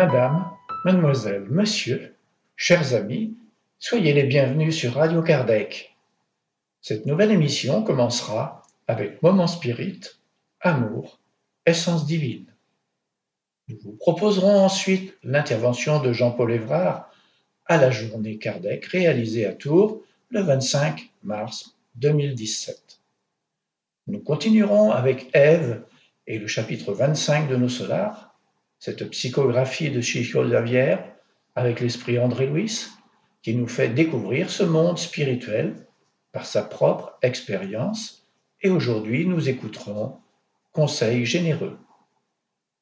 Madame, mademoiselle, monsieur, chers amis, soyez les bienvenus sur Radio Kardec. Cette nouvelle émission commencera avec Moment Spirit, Amour, Essence divine. Nous vous proposerons ensuite l'intervention de Jean-Paul Évrard à la journée Kardec réalisée à Tours le 25 mars 2017. Nous continuerons avec Ève et le chapitre 25 de nos solars, cette psychographie de Chico Xavier avec l'esprit André Louis, qui nous fait découvrir ce monde spirituel par sa propre expérience. Et aujourd'hui, nous écouterons Conseils généreux.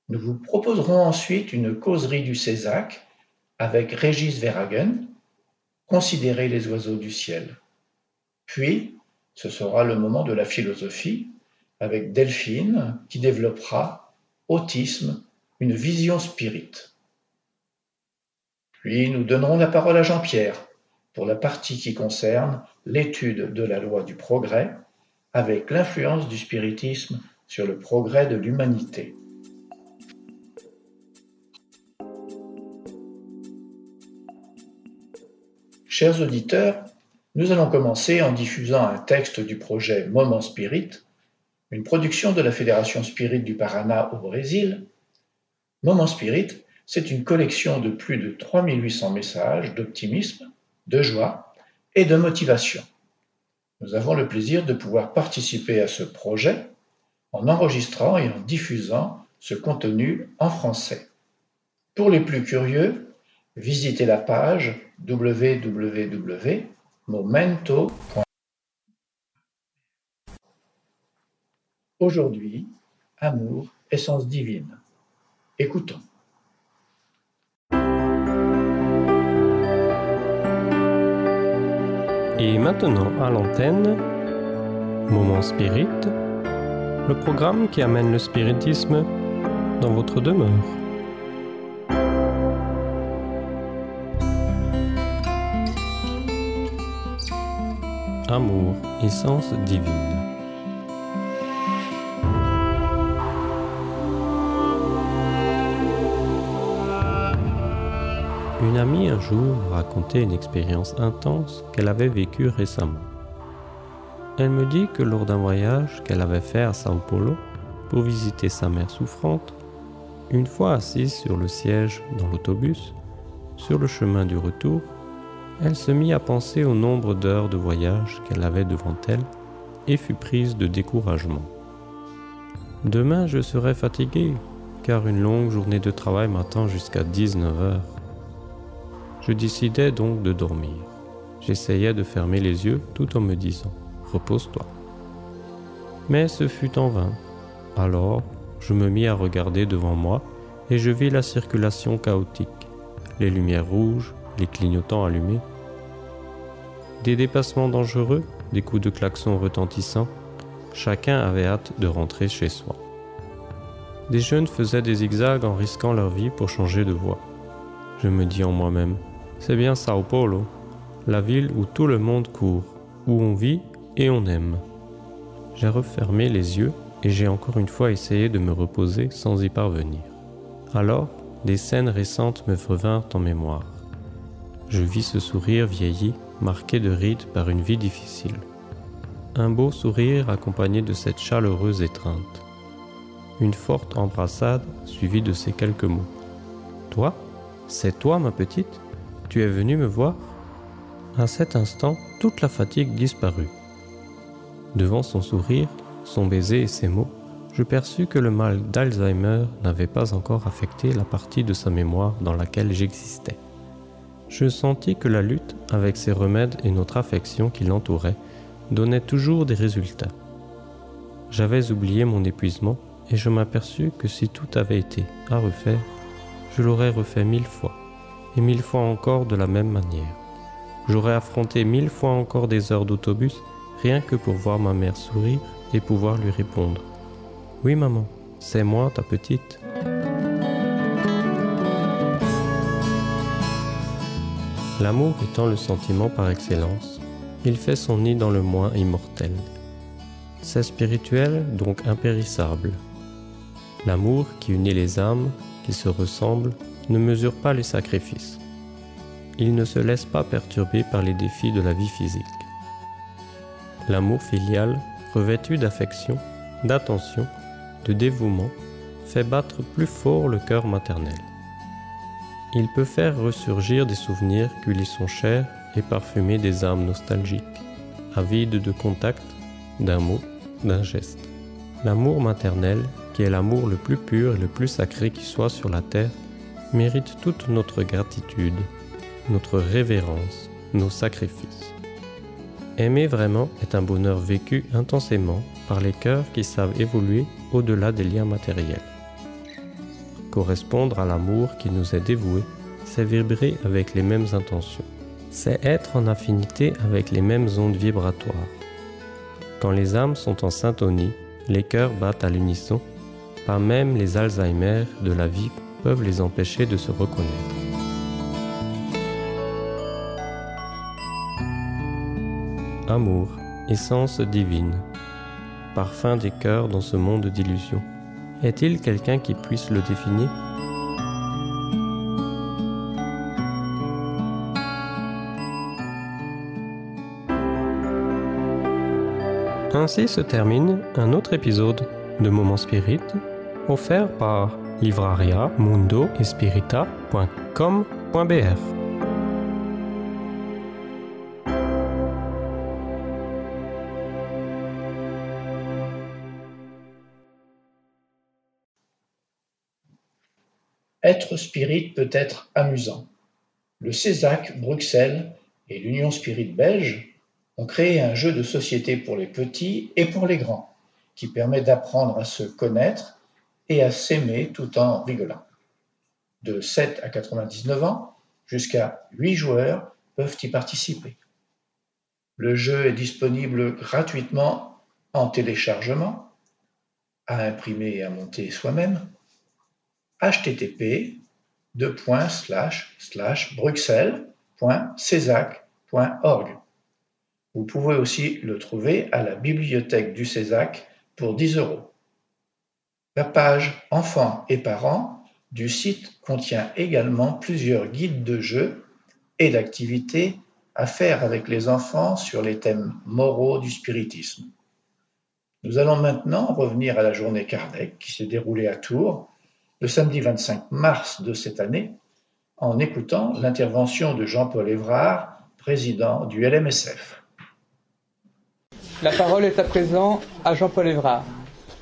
Nous vous proposerons ensuite une causerie du Césac avec Régis Verhagen, Considérer les oiseaux du ciel. Puis, ce sera le moment de la philosophie avec Delphine qui développera Autisme, une vision spirite. Puis nous donnerons la parole à Jean-Pierre pour la partie qui concerne l'étude de la loi du progrès avec l'influence du spiritisme sur le progrès de l'humanité. Chers auditeurs, nous allons commencer en diffusant un texte du projet Moment Spirit, une production de la Fédération Spirit du Paraná au Brésil. Moment Spirit, c'est une collection de plus de 3800 messages d'optimisme, de joie et de motivation. Nous avons le plaisir de pouvoir participer à ce projet en enregistrant et en diffusant ce contenu en français. Pour les plus curieux, visitez la page www.momento.com. Aujourd'hui, amour, essence divine. Écoutons. Et maintenant à l'antenne, Moment Spirit, le programme qui amène le spiritisme dans votre demeure. Amour, essence divine. Amie un jour racontait une expérience intense qu'elle avait vécue récemment. Elle me dit que lors d'un voyage qu'elle avait fait à Sao Paulo pour visiter sa mère souffrante, une fois assise sur le siège dans l'autobus, sur le chemin du retour, elle se mit à penser au nombre d'heures de voyage qu'elle avait devant elle et fut prise de découragement. Demain, je serai fatiguée, car une longue journée de travail m'attend jusqu'à 19 heures. Je décidai donc de dormir. J'essayais de fermer les yeux tout en me disant ⁇ Repose-toi ⁇ Mais ce fut en vain. Alors, je me mis à regarder devant moi et je vis la circulation chaotique, les lumières rouges, les clignotants allumés. Des dépassements dangereux, des coups de klaxon retentissants, chacun avait hâte de rentrer chez soi. Des jeunes faisaient des zigzags en risquant leur vie pour changer de voie. Je me dis en moi-même, c'est bien Sao Paulo, la ville où tout le monde court, où on vit et on aime. J'ai refermé les yeux et j'ai encore une fois essayé de me reposer sans y parvenir. Alors, des scènes récentes me revinrent en mémoire. Je vis ce sourire vieilli, marqué de rides par une vie difficile. Un beau sourire accompagné de cette chaleureuse étreinte. Une forte embrassade suivie de ces quelques mots. Toi? C'est toi, ma petite? Tu es venue me voir À cet instant, toute la fatigue disparut. Devant son sourire, son baiser et ses mots, je perçus que le mal d'Alzheimer n'avait pas encore affecté la partie de sa mémoire dans laquelle j'existais je sentis que la lutte avec ses remèdes et notre affection qui l'entourait donnait toujours des résultats. J'avais oublié mon épuisement et je m'aperçus que si tout avait été à refaire, je l'aurais refait mille fois, et mille fois encore de la même manière. J'aurais affronté mille fois encore des heures d'autobus rien que pour voir ma mère sourire et pouvoir lui répondre. Oui maman, c'est moi ta petite. L'amour étant le sentiment par excellence, il fait son nid dans le moins immortel. C'est spirituel, donc impérissable. L'amour qui unit les âmes, qui se ressemblent, ne mesure pas les sacrifices. Il ne se laisse pas perturber par les défis de la vie physique. L'amour filial, revêtu d'affection, d'attention, de dévouement, fait battre plus fort le cœur maternel. Il peut faire ressurgir des souvenirs qui lui sont chers et parfumer des âmes nostalgiques, avides de contact, d'un mot, d'un geste. L'amour maternel, qui est l'amour le plus pur et le plus sacré qui soit sur la terre, mérite toute notre gratitude, notre révérence, nos sacrifices. Aimer vraiment est un bonheur vécu intensément par les cœurs qui savent évoluer au-delà des liens matériels. Correspondre à l'amour qui nous est dévoué, c'est vibrer avec les mêmes intentions. C'est être en affinité avec les mêmes ondes vibratoires. Quand les âmes sont en syntonie, les cœurs battent à l'unisson, pas même les Alzheimer de la vie peuvent les empêcher de se reconnaître. Amour, essence divine, parfum des cœurs dans ce monde d'illusions. Est-il quelqu'un qui puisse le définir? Ainsi se termine un autre épisode de Moment Spirit offert par livraria mundo Être spirit peut être amusant. Le CESAC Bruxelles et l'Union Spirit belge ont créé un jeu de société pour les petits et pour les grands, qui permet d'apprendre à se connaître et à s'aimer tout en rigolant. De 7 à 99 ans, jusqu'à 8 joueurs peuvent y participer. Le jeu est disponible gratuitement en téléchargement, à imprimer et à monter soi-même. http bruxelles.cesac.org vous pouvez aussi le trouver à la bibliothèque du Césac pour 10 euros. La page Enfants et parents du site contient également plusieurs guides de jeux et d'activités à faire avec les enfants sur les thèmes moraux du spiritisme. Nous allons maintenant revenir à la journée Kardec qui s'est déroulée à Tours le samedi 25 mars de cette année en écoutant l'intervention de Jean-Paul Évrard, président du LMSF. La parole est à présent à Jean-Paul Évrard.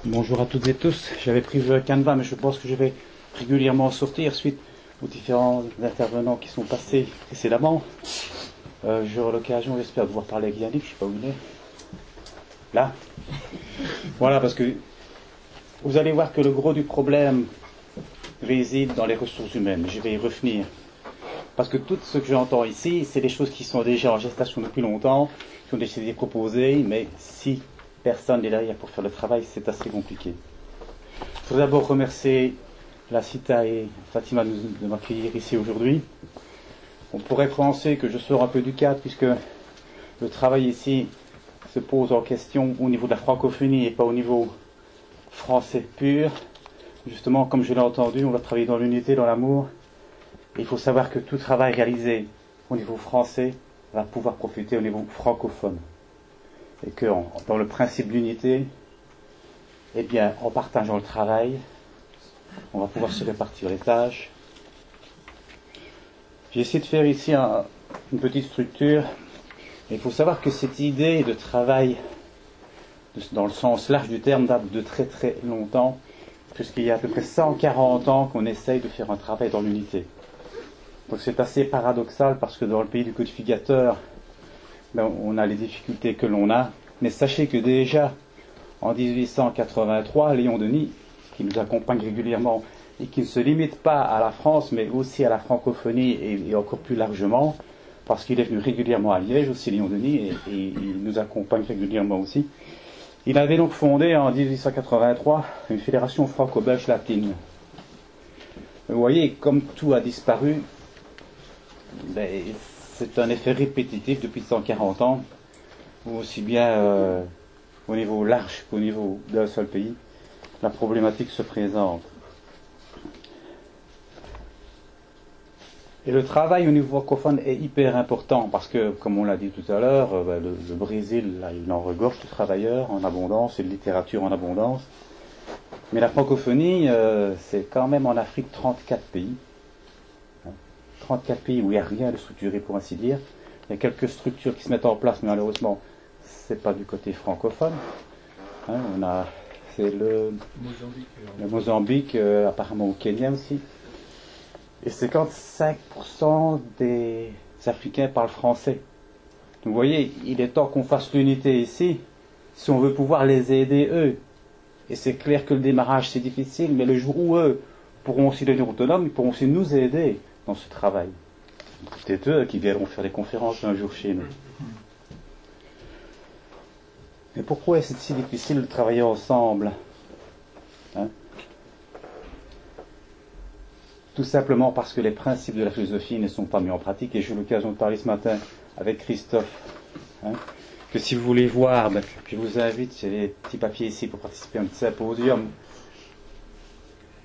Bonjour à toutes et tous. J'avais pris le canevas, mais je pense que je vais régulièrement sortir suite aux différents intervenants qui sont passés précédemment. Euh, J'aurai l'occasion, j'espère, de pouvoir parler avec Yannick, je ne sais pas où il est. Là. Voilà, parce que vous allez voir que le gros du problème réside dans les ressources humaines. Je vais y revenir. Parce que tout ce que j'entends ici, c'est des choses qui sont déjà en gestation depuis longtemps qui ont décidé de proposer, mais si personne n'est derrière pour faire le travail, c'est assez compliqué. Je voudrais d'abord remercier la CITA et Fatima de m'accueillir ici aujourd'hui. On pourrait penser que je sors un peu du cadre puisque le travail ici se pose en question au niveau de la francophonie et pas au niveau français pur. Justement, comme je l'ai entendu, on va travailler dans l'unité, dans l'amour. Il faut savoir que tout travail réalisé au niveau français va pouvoir profiter au niveau francophone. Et que dans le principe d'unité, eh bien, en partageant le travail, on va pouvoir se répartir les tâches. J'ai essayé de faire ici une petite structure. Il faut savoir que cette idée de travail, dans le sens large du terme, date de très très longtemps, puisqu'il y a à peu près 140 ans qu'on essaye de faire un travail dans l'unité. Donc c'est assez paradoxal parce que dans le pays du codificateur, on a les difficultés que l'on a. Mais sachez que déjà en 1883, Léon Denis, qui nous accompagne régulièrement et qui ne se limite pas à la France, mais aussi à la francophonie et, encore plus largement, parce qu'il est venu régulièrement à Liège aussi, Léon Denis, et, et il nous accompagne régulièrement aussi. Il avait donc fondé en 1883 une fédération franco-belge latine. Vous voyez, comme tout a disparu, ben, c'est un effet répétitif depuis 140 ans, aussi bien euh, au niveau large qu'au niveau d'un seul pays, la problématique se présente. Et le travail au niveau francophone est hyper important parce que, comme on l'a dit tout à l'heure, euh, bah, le, Brésil, là, il en regorge de travailleurs en abondance et de littérature en abondance. Mais la francophonie, euh, c'est quand même en Afrique 34 pays. 34 pays où il n'y a rien de structuré, pour ainsi dire. Il y a quelques structures qui se mettent en place, mais malheureusement, c'est pas du côté francophone. Hein, on a, c'est le Mozambique, le Mozambique euh, apparemment au Kenya aussi. Et 55% des Africains parlent français. Donc vous voyez, il est temps qu'on fasse l'unité ici, si on veut pouvoir les aider eux. Et c'est clair que le démarrage c'est difficile, mais le jour où eux pourront aussi devenir autonomes, ils pourront aussi nous aider dans ce travail. Peut-être eux qui viendront faire des conférences un jour chez nous. Mais pourquoi est-ce si difficile de travailler ensemble hein? Tout simplement parce que les principes de la philosophie ne sont pas mis en pratique. Et j'ai eu l'occasion de parler ce matin avec Christophe. Hein, que si vous voulez voir, ben, je vous invite, j'ai les petits papiers ici pour participer à un symposium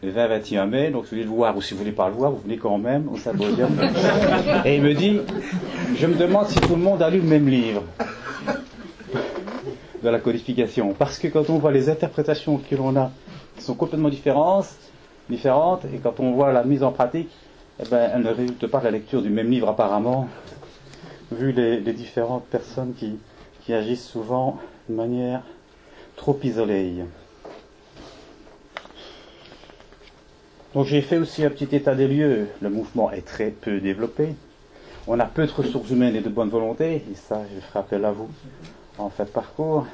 le 20-21 mai, donc si vous voulez le voir ou si vous voulez pas le voir, vous venez quand même au symposium. Et il me dit, je me demande si tout le monde a lu le même livre de la codification. Parce que quand on voit les interprétations que l'on a, qui sont complètement différentes, différentes, et quand on voit la mise en pratique, eh ben, elle ne résulte pas de la lecture du même livre apparemment, vu les, différentes personnes qui, qui agissent souvent de manière trop isolée. Donc j'ai fait aussi un petit état des lieux. Le mouvement est très peu développé. On a peu de ressources humaines et de bonne volonté, et ça je ferai appel à vous en fait parcours.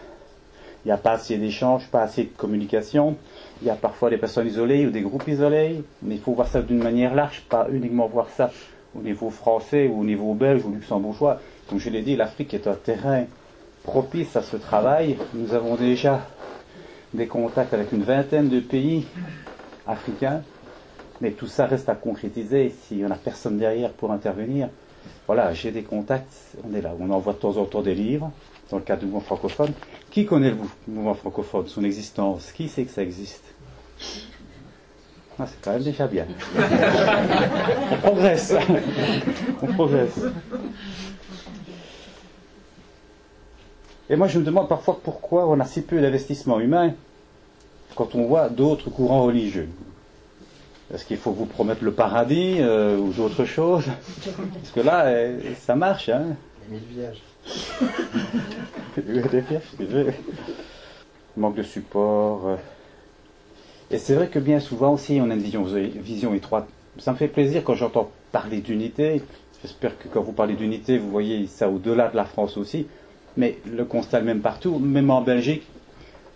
Il n'y a pas assez d'échanges, pas assez de communication. Il y a parfois des personnes isolées ou des groupes isolés, mais il faut voir ça d'une manière large, pas uniquement voir ça au niveau français ou au niveau belge ou luxembourgeois. Comme je l'ai dit, l'Afrique est un terrain propice à ce travail. Nous avons déjà des contacts avec une vingtaine de pays africains mais tout ça reste à concrétiser s'il n'y en a personne derrière pour intervenir. Voilà, j'ai des contacts, on est là. On envoie de temps en temps des livres, dans le cadre du mouvement francophone. Qui connaît le mouvement francophone, son existence? Qui sait que ça existe? Ah, C'est quand même déjà bien. on progresse. on progresse. Et moi, je me demande parfois pourquoi on a si peu d'investissement humain quand on voit d'autres courants religieux. Est-ce qu'il faut vous promettre le paradis euh, ou d'autres choses Parce que là, euh, ça marche. Hein Les mille vierges. des vierges, Manque de support. Euh. Et c'est vrai que bien souvent aussi, on a une vision, vision étroite. Ça me fait plaisir quand j'entends parler d'unité. J'espère que quand vous parlez d'unité, vous voyez ça au-delà de la France aussi. Mais le constat même partout, même en Belgique,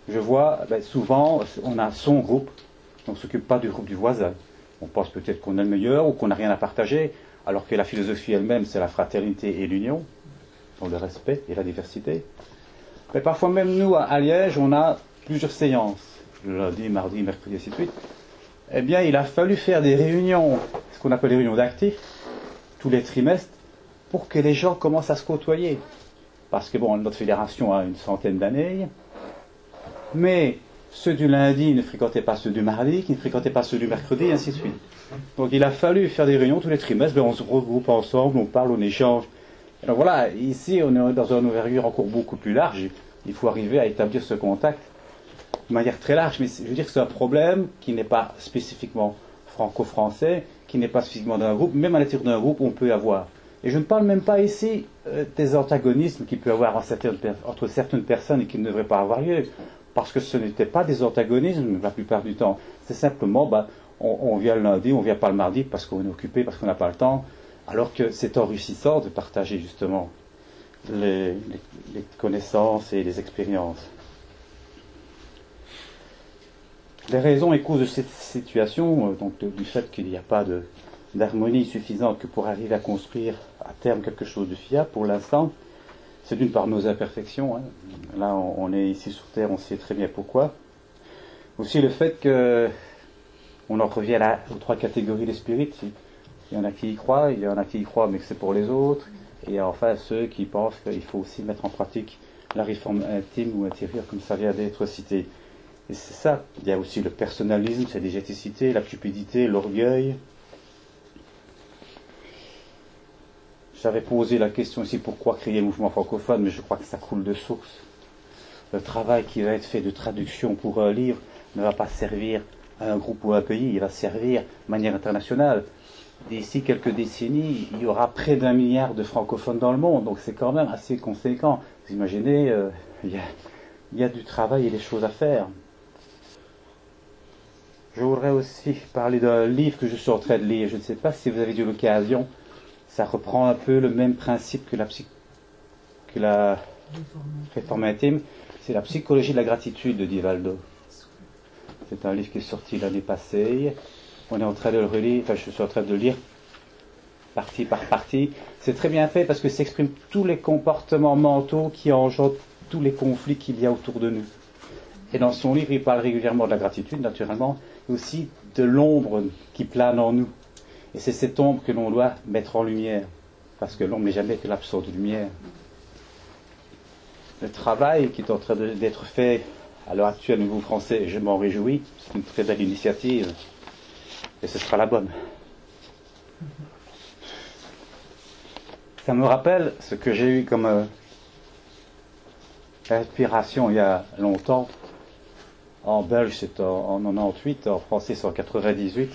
je vois ben, souvent, on a son groupe, on ne s'occupe pas du groupe du voisin. On pense peut-être qu'on est le meilleur ou qu'on n'a rien à partager, alors que la philosophie elle-même, c'est la fraternité et l'union, le respect et la diversité. Mais parfois même nous, à Liège, on a plusieurs séances, le lundi, mardi, mercredi, ainsi de suite. Eh bien, il a fallu faire des réunions, ce qu'on appelle les réunions d'actifs, tous les trimestres, pour que les gens commencent à se côtoyer. Parce que, bon, notre fédération a une centaine d'années, mais ceux du lundi ne fréquentaient pas ceux du mardi, qui ne fréquentaient pas ceux du mercredi, et ainsi de suite. Donc il a fallu faire des réunions tous les trimestres, ben, on se regroupe ensemble, on parle, on échange. Alors voilà, ici on est dans un envergure encore beaucoup plus large. Il faut arriver à établir ce contact de manière très large, mais je veux dire que c'est un problème qui n'est pas spécifiquement franco-français, qui n'est pas spécifiquement d'un groupe, même à l'intérieur d'un groupe on peut avoir. Et je ne parle même pas ici euh, des antagonismes qu'il peut y avoir entre certaines personnes et qui ne devraient pas avoir lieu parce que ce n'était pas des antagonismes la plupart du temps. C'est simplement, bah, on, vient le lundi, on vient pas le mardi parce qu'on est occupé, parce qu'on n'a pas le temps, alors que c'est enrichissant de partager justement les, connaissances et les expériences. Les raisons et causes de cette situation, euh, donc du fait qu'il n'y a pas d'harmonie suffisante que pour arriver à construire à terme quelque chose de fiable pour l'instant, c'est d'une part nos imperfections. Hein. Là, on, est ici sur Terre, on sait très bien pourquoi. Aussi le fait que on en revient aux trois catégories des spirites. Il y en a qui y croient, il y en a qui y croient mais que c'est pour les autres. Et enfin ceux qui pensent qu'il faut aussi mettre en pratique la réforme intime ou intérieure comme ça vient d'être cité. Et c'est ça. Il y a aussi le personnalisme, c'est déjà été cité, la cupidité, l'orgueil. J'avais posé la question ici pourquoi créer un mouvement francophone, mais je crois que ça coule de source. Le travail qui va être fait de traduction pour un livre ne va pas servir à un groupe ou à un pays, il va servir de manière internationale. D'ici quelques décennies, il y aura près d'un milliard de francophones dans le monde, donc c'est quand même assez conséquent. Vous imaginez, euh, il, y a, il y a du travail et des choses à faire. Je voudrais aussi parler d'un livre que je suis en train de lire. Je ne sais pas si vous avez eu l'occasion. Ça reprend un peu le même principe que la, que la réforme intime. C'est la psychologie de la gratitude de Divaldo. C'est un livre qui est sorti l'année passée. On est en train de le relire, enfin je suis en train de le lire partie par partie. C'est très bien fait parce que ça exprime tous les comportements mentaux qui engendrent tous les conflits qu'il y a autour de nous. Et dans son livre, il parle régulièrement de la gratitude, naturellement, mais aussi de l'ombre qui plane en nous. Et c'est cette ombre que l'on doit mettre en lumière, parce que l'ombre n'est jamais que l'absence de lumière. Le travail qui est en train d'être fait à l'heure actuelle au niveau français, je m'en réjouis, c'est une très belle initiative, et ce sera la bonne. Ça me rappelle ce que j'ai eu comme euh, inspiration il y a longtemps. En belge, c'est en, 98, en français, c'est en 98.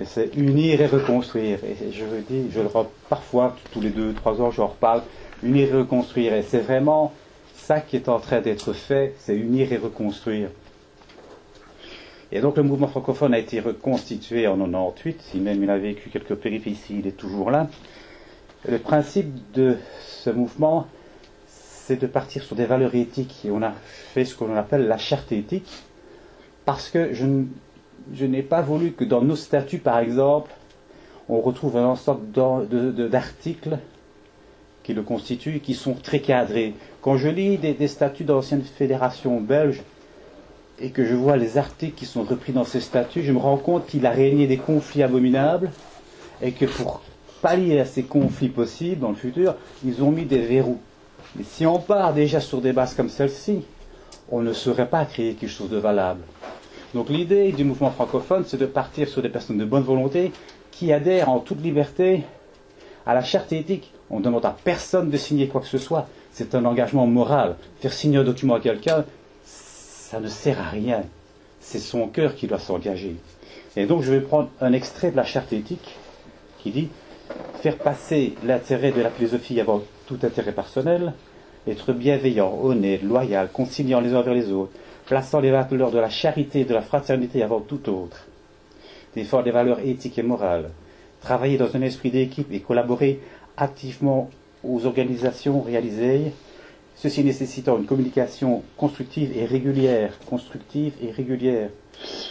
Et c'est unir et reconstruire. Et je veux dire, je le parfois, tous les deux, trois ans, je reparle. Unir et reconstruire. Et c'est vraiment ça qui est en train d'être fait, c'est unir et reconstruire. Et donc le mouvement francophone a été reconstitué en 98, si même il a vécu quelques péripéties, il est toujours là. Le principe de ce mouvement, c'est de partir sur des valeurs éthiques. Et on a fait ce qu'on appelle la charte éthique, parce que je, je n'ai pas voulu que dans nos statuts, par exemple, on retrouve un ensemble d'articles qui le constituent, qui sont très cadrés. Quand je lis des, des statuts d'anciennes fédérations belges, et que je vois les articles qui sont repris dans ces statuts, je me rends compte qu'il a régné des conflits abominables et que pour pallier à ces conflits possibles dans le futur, ils ont mis des verrous. Mais si on part déjà sur des bases comme celle-ci, on ne saurait pas créer quelque chose de valable. Donc l'idée du mouvement francophone, c'est de partir sur des personnes de bonne volonté qui adhèrent en toute liberté à la charte éthique. On ne demande à personne de signer quoi que ce soit. C'est un engagement moral. Faire signer un document à quelqu'un, ça ne sert à rien. C'est son cœur qui doit s'engager. Et donc je vais prendre un extrait de la charte éthique qui dit faire passer l'intérêt de la philosophie avant tout intérêt personnel, être bienveillant, honnête, loyal, conciliant les uns vers les autres, plaçant les valeurs de la charité et de la fraternité avant tout autre, défendre les valeurs éthiques et morales, travailler dans un esprit d'équipe et collaborer activement aux organisations réalisées Ceci nécessitant une communication constructive et régulière, constructive et régulière.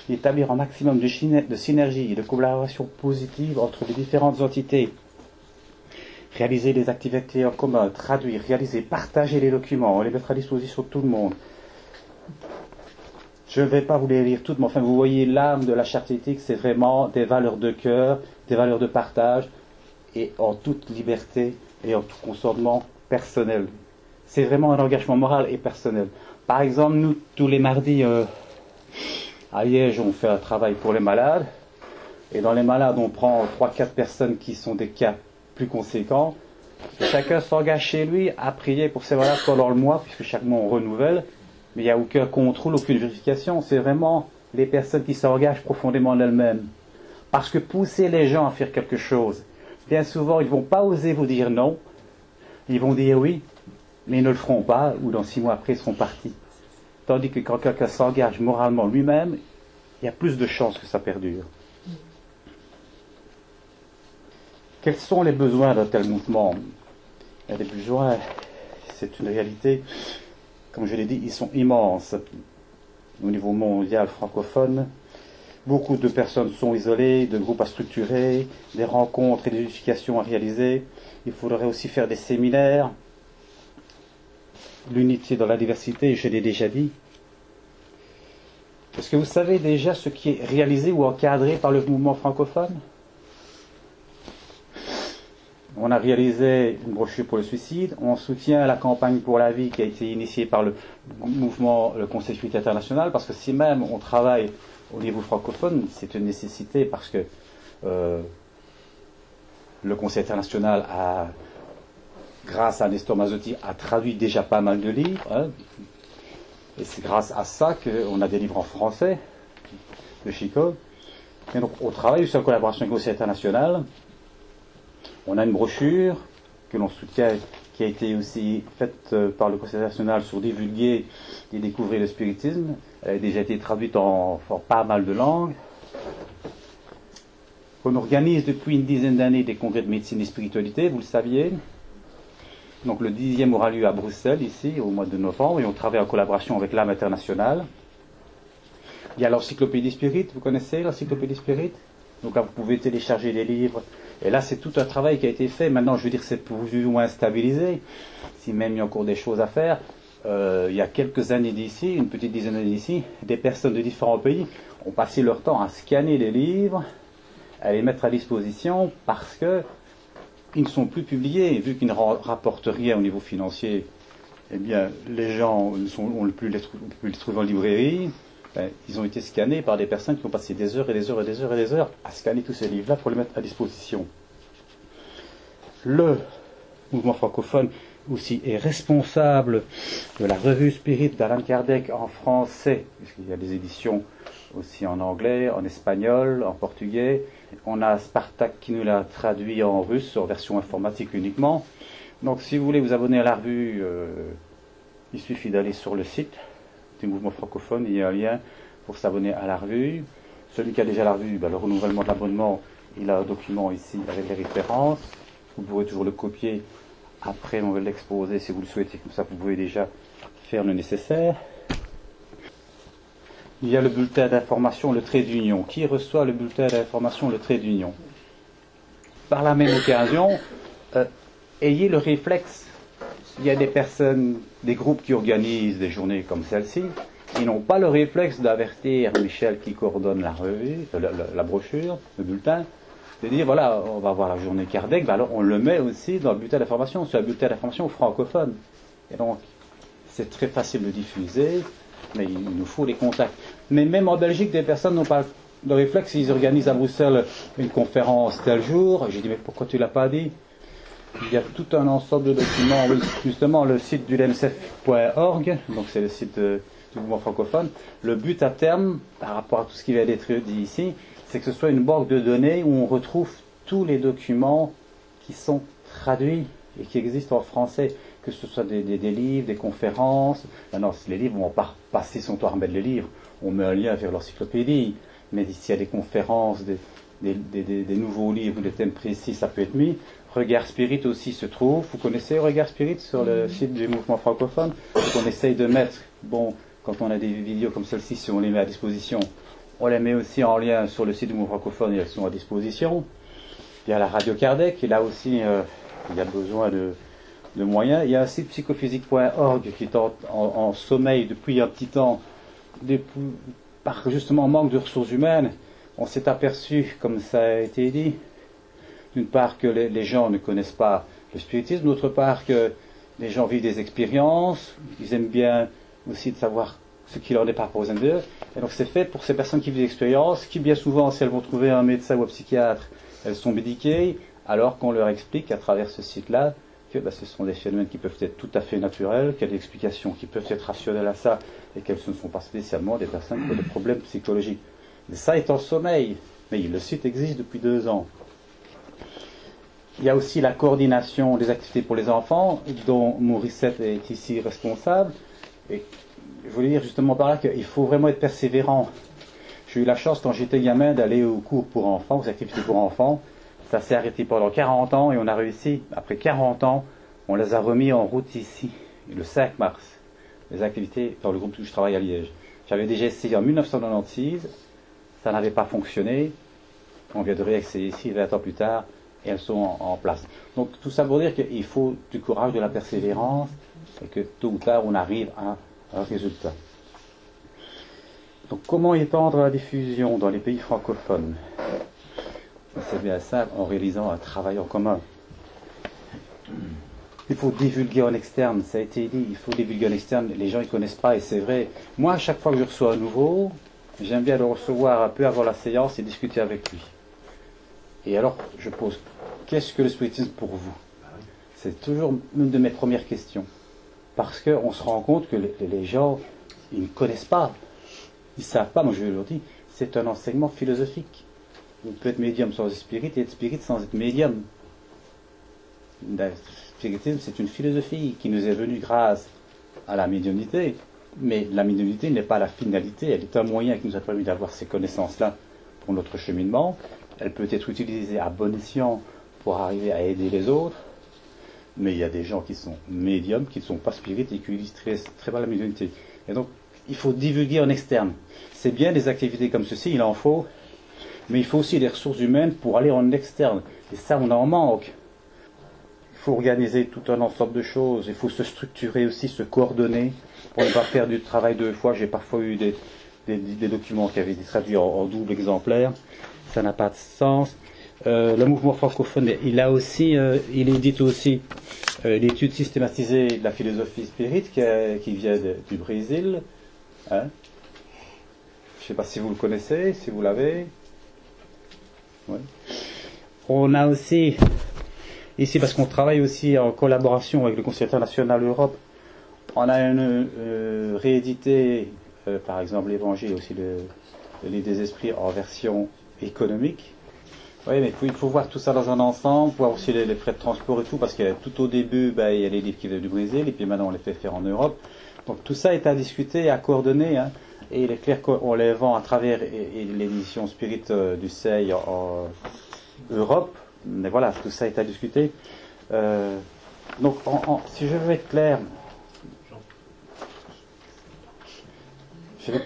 Établir un maximum de, synergie et de collaboration positive entre les différentes entités. Réaliser des activités en commun, traduire, réaliser, partager les documents, les mettre à disposition de tout le monde. Je ne vais pas vous les lire toutes, mais enfin, vous voyez l'âme de la charte éthique, c'est vraiment des valeurs de cœur, des valeurs de partage, et en toute liberté et en tout consentement personnel c'est vraiment un engagement moral et personnel. Par exemple, nous, tous les mardis, euh, à Liège, on fait un travail pour les malades. Et dans les malades, on prend 3-4 personnes qui sont des cas plus conséquents. chacun s'engage chez lui à prier pour ces malades pendant le mois, puisque chaque mois on renouvelle. Mais il n'y a aucun contrôle, aucune vérification. C'est vraiment les personnes qui s'engagent profondément en elles-mêmes. Parce que pousser les gens à faire quelque chose, bien souvent, ils ne vont pas oser vous dire non. Ils vont dire oui, mais ils ne le feront pas, ou dans six mois après, ils seront partis. Tandis que quand quelqu'un s'engage moralement lui-même, il y a plus de chances que ça perdure. Quels sont les besoins d'un tel mouvement? Il y a des besoins, c'est une réalité, comme je l'ai dit, ils sont immenses. Au niveau mondial francophone, beaucoup de personnes sont isolées, de groupes à structurer, des rencontres et des éducations à réaliser. Il faudrait aussi faire des séminaires, l'unité dans la diversité, je l'ai déjà dit. Est-ce que vous savez déjà ce qui est réalisé ou encadré par le mouvement francophone? On a réalisé une brochure pour le suicide, on soutient la campagne pour la vie qui a été initiée par le mouvement, le Conseil Suicide International, parce que si même on travaille au niveau francophone, c'est une nécessité parce que euh, le Conseil international a, grâce à Nestor Mazotti, a traduit déjà pas mal de livres. Hein. Et c'est grâce à ça qu'on a des livres en français de Chico. Et donc, on travaille aussi en collaboration avec le Conseil international. On a une brochure que l'on soutient, qui a été aussi faite euh, par le Conseil national sur divulguer et découvrir le spiritisme. Elle a déjà été traduite en, pas mal de langues. On organise depuis une dizaine d'années des congrès de médecine et spiritualité, vous le saviez. Donc le dixième aura lieu à Bruxelles, ici, au mois de novembre, et on travaille en collaboration avec l'âme internationale. Il y a l'encyclopédie spirit, vous connaissez l'encyclopédie spirit? Donc là, vous pouvez télécharger les livres. Et là, c'est tout un travail qui a été fait. Maintenant, je veux dire, c'est plus ou moins stabilisé, si même il y a encore des choses à faire. Euh, il y a quelques années d'ici, une petite dizaine d'années d'ici, des personnes de différents pays ont passé leur temps à scanner les livres, à les mettre à disposition parce que ils ne sont plus publiés, vu qu'ils ne rapportent rien au niveau financier, eh bien, les gens ne sont, les, plus les trouver en librairie. Ben, ils ont été scannés par des personnes qui ont passé des heures et des heures et des heures et des heures à scanner tous ces livres-là pour les mettre à disposition. Le mouvement francophone aussi est responsable de la revue Spirit d'Alain Kardec en français, puisqu'il y a des éditions aussi en anglais, en espagnol, en portugais. On a Spartak qui nous l'a traduit en russe, en version informatique uniquement. Donc si vous voulez vous abonner à la revue, euh, il suffit d'aller sur le site du mouvement francophone, il y a un lien pour s'abonner à la revue. Celui qui a déjà la revue, ben, le renouvellement de l'abonnement, il a un document ici avec les références. Vous pourrez toujours le copier après on va l'exposer si vous le souhaitez, comme ça vous pouvez déjà faire le nécessaire. Il y a le bulletin d'information, le trait d'union. Qui reçoit le bulletin d'information, le trait d'union? Par la même occasion, euh, ayez le réflexe. Il y a des personnes, des groupes qui organisent des journées comme celle-ci, ils n'ont pas le réflexe d'avertir Michel qui coordonne la revue, la, la, brochure, le bulletin, de dire voilà, on va voir la journée Kardec, ben alors on le met aussi dans le bulletin d'information, sur le bulletin d'information francophone. Et donc, c'est très facile de diffuser, mais il nous faut les contacts. Mais même en Belgique, des personnes n'ont pas de réflexe, ils organisent à Bruxelles une conférence tel jour. J'ai dit, mais pourquoi tu l'as pas dit? Il y a tout un ensemble de documents, justement, le site du LMCF.org, donc c'est le site du mouvement francophone. Le but à terme, par rapport à tout ce qui va être dit ici, c'est que ce soit une banque de données où on retrouve tous les documents qui sont traduits et qui existent en français que ce soit des, livres, des conférences. Maintenant, les livres, on va pas passer son temps à remettre les livres. On met un lien vers l'encyclopédie. Mais s'il y a des conférences, des, nouveaux livres, des thèmes précis, ça peut être mis. Regard Spirit aussi se trouve. Vous connaissez Regard Spirit sur le site du mouvement francophone? On essaye de mettre, bon, quand on a des vidéos comme celle-ci, si on les met à disposition, on les met aussi en lien sur le site du mouvement francophone et elles sont à disposition. Il y a la radio Kardec, et là aussi, euh, il y a besoin de, de moyens. Il y a un site psychophysique.org qui est en, sommeil depuis un petit temps, par justement manque de ressources humaines. On s'est aperçu, comme ça a été dit, d'une part que les, gens ne connaissent pas le spiritisme, d'autre part que les gens vivent des expériences, ils aiment bien aussi de savoir ce qu'il en est par rapport aux. Et donc c'est fait pour ces personnes qui vivent des expériences, qui bien souvent, si elles vont trouver un médecin ou un psychiatre, elles sont médiquées, alors qu'on leur explique à travers ce site-là que bah, ce sont des phénomènes qui peuvent être tout à fait naturels, qu'il y a des explications qui peuvent être rationnelles à ça, et qu'elles ne sont pas spécialement des personnes qui ont des problèmes psychologiques. Mais ça est en sommeil, mais le site existe depuis deux ans. Il y a aussi la coordination des activités pour les enfants, dont Morissette est ici responsable. Et je voulais dire justement par là qu'il faut vraiment être persévérant. J'ai eu la chance quand j'étais gamin d'aller aux cours pour enfants, aux activités pour enfants. Ça s'est arrêté pendant 40 ans et on a réussi, après 40 ans, on les a remis en route ici, le 5 mars, les activités dans le groupe où je travaille à Liège. J'avais déjà essayé en 1996, ça n'avait pas fonctionné. On vient de réaccéder ici 20 ans plus tard et elles sont en, place. Donc tout ça pour dire qu'il faut du courage, de la persévérance et que tôt ou tard on arrive à un résultat. Donc comment étendre la diffusion dans les pays francophones? C'est bien simple en réalisant un travail en commun. Il faut divulguer en externe, ça a été dit, il faut divulguer en externe, les gens ne connaissent pas et c'est vrai. Moi, à chaque fois que je reçois un nouveau, j'aime bien le recevoir un peu avant la séance et discuter avec lui. Et alors, je pose qu'est-ce que le spiritisme pour vous? C'est toujours une de mes premières questions. Parce qu'on se rend compte que les, gens, ils ne connaissent pas, ils ne savent pas, moi je leur dis, c'est un enseignement philosophique. On peut être médium sans être spirit et être spirit sans être médium. Le spiritisme, c'est une philosophie qui nous est venue grâce à la médiumnité. Mais la médiumnité n'est pas la finalité, elle est un moyen qui nous a permis d'avoir ces connaissances-là pour notre cheminement. Elle peut être utilisée à bon escient pour arriver à aider les autres. Mais il y a des gens qui sont médiums, qui ne sont pas spirites et qui utilisent très, mal la médiumnité. Et donc, il faut divulguer en externe. C'est bien des activités comme ceci, il en faut, mais il faut aussi des ressources humaines pour aller en externe. Et ça, on en manque. Il faut organiser tout un ensemble de choses, il faut se structurer aussi, se coordonner pour ne pas faire du travail deux fois. J'ai parfois eu des, documents qui avaient été traduits en, double exemplaire. Ça n'a pas de sens. Euh, le mouvement francophone, il a aussi, euh, il édite aussi euh, l'étude systématisée de la philosophie spirit qui, vient du Brésil. Hein. Je ne sais pas si vous le connaissez, si vous l'avez. On a aussi, ici parce qu'on travaille aussi en collaboration avec le Conseil international Europe, on a une, réédité, par exemple, l'Évangile, aussi le, livre des esprits en version économique. Oui, mais il faut, voir tout ça dans un ensemble, voir aussi les, frais de transport et tout, parce que tout au début, il y a les livres qui viennent du Brésil, et puis maintenant on les fait faire en Europe. Donc tout ça est à discuter, à coordonner, hein, et il est clair qu'on les vend à travers l'édition Spirit euh, du SEI en, Europe, mais voilà, tout ça est à discuter. donc, si je veux être clair,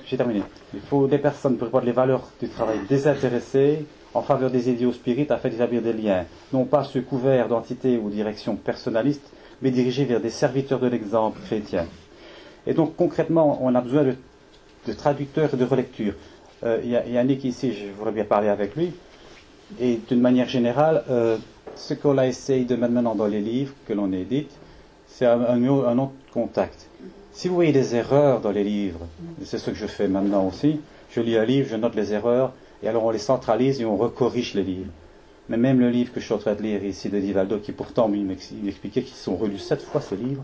J'ai terminé. Il faut des personnes pour répondre les valeurs du travail désintéressées en faveur des idiots spirites afin d'établir des liens, non pas sous couvert d'entités ou directions personnalistes, mais dirigés vers des serviteurs de l'exemple chrétien. Et donc concrètement, on a besoin de, traducteurs et de relectures. Euh, Yannick ici, je voudrais bien parler avec lui. Et d'une manière générale, euh, ce qu'on a essayé de mettre maintenant dans les livres que l'on édite, c'est un, un, un autre contact. Si vous voyez des erreurs dans les livres, c'est ce que je fais maintenant aussi, je lis un livre, je note les erreurs, et alors on les centralise et on recorrige les livres. Mais même le livre que je suis en train de lire ici de Divaldo, qui pourtant m'expliquait qu'ils sont relus sept fois ce livre,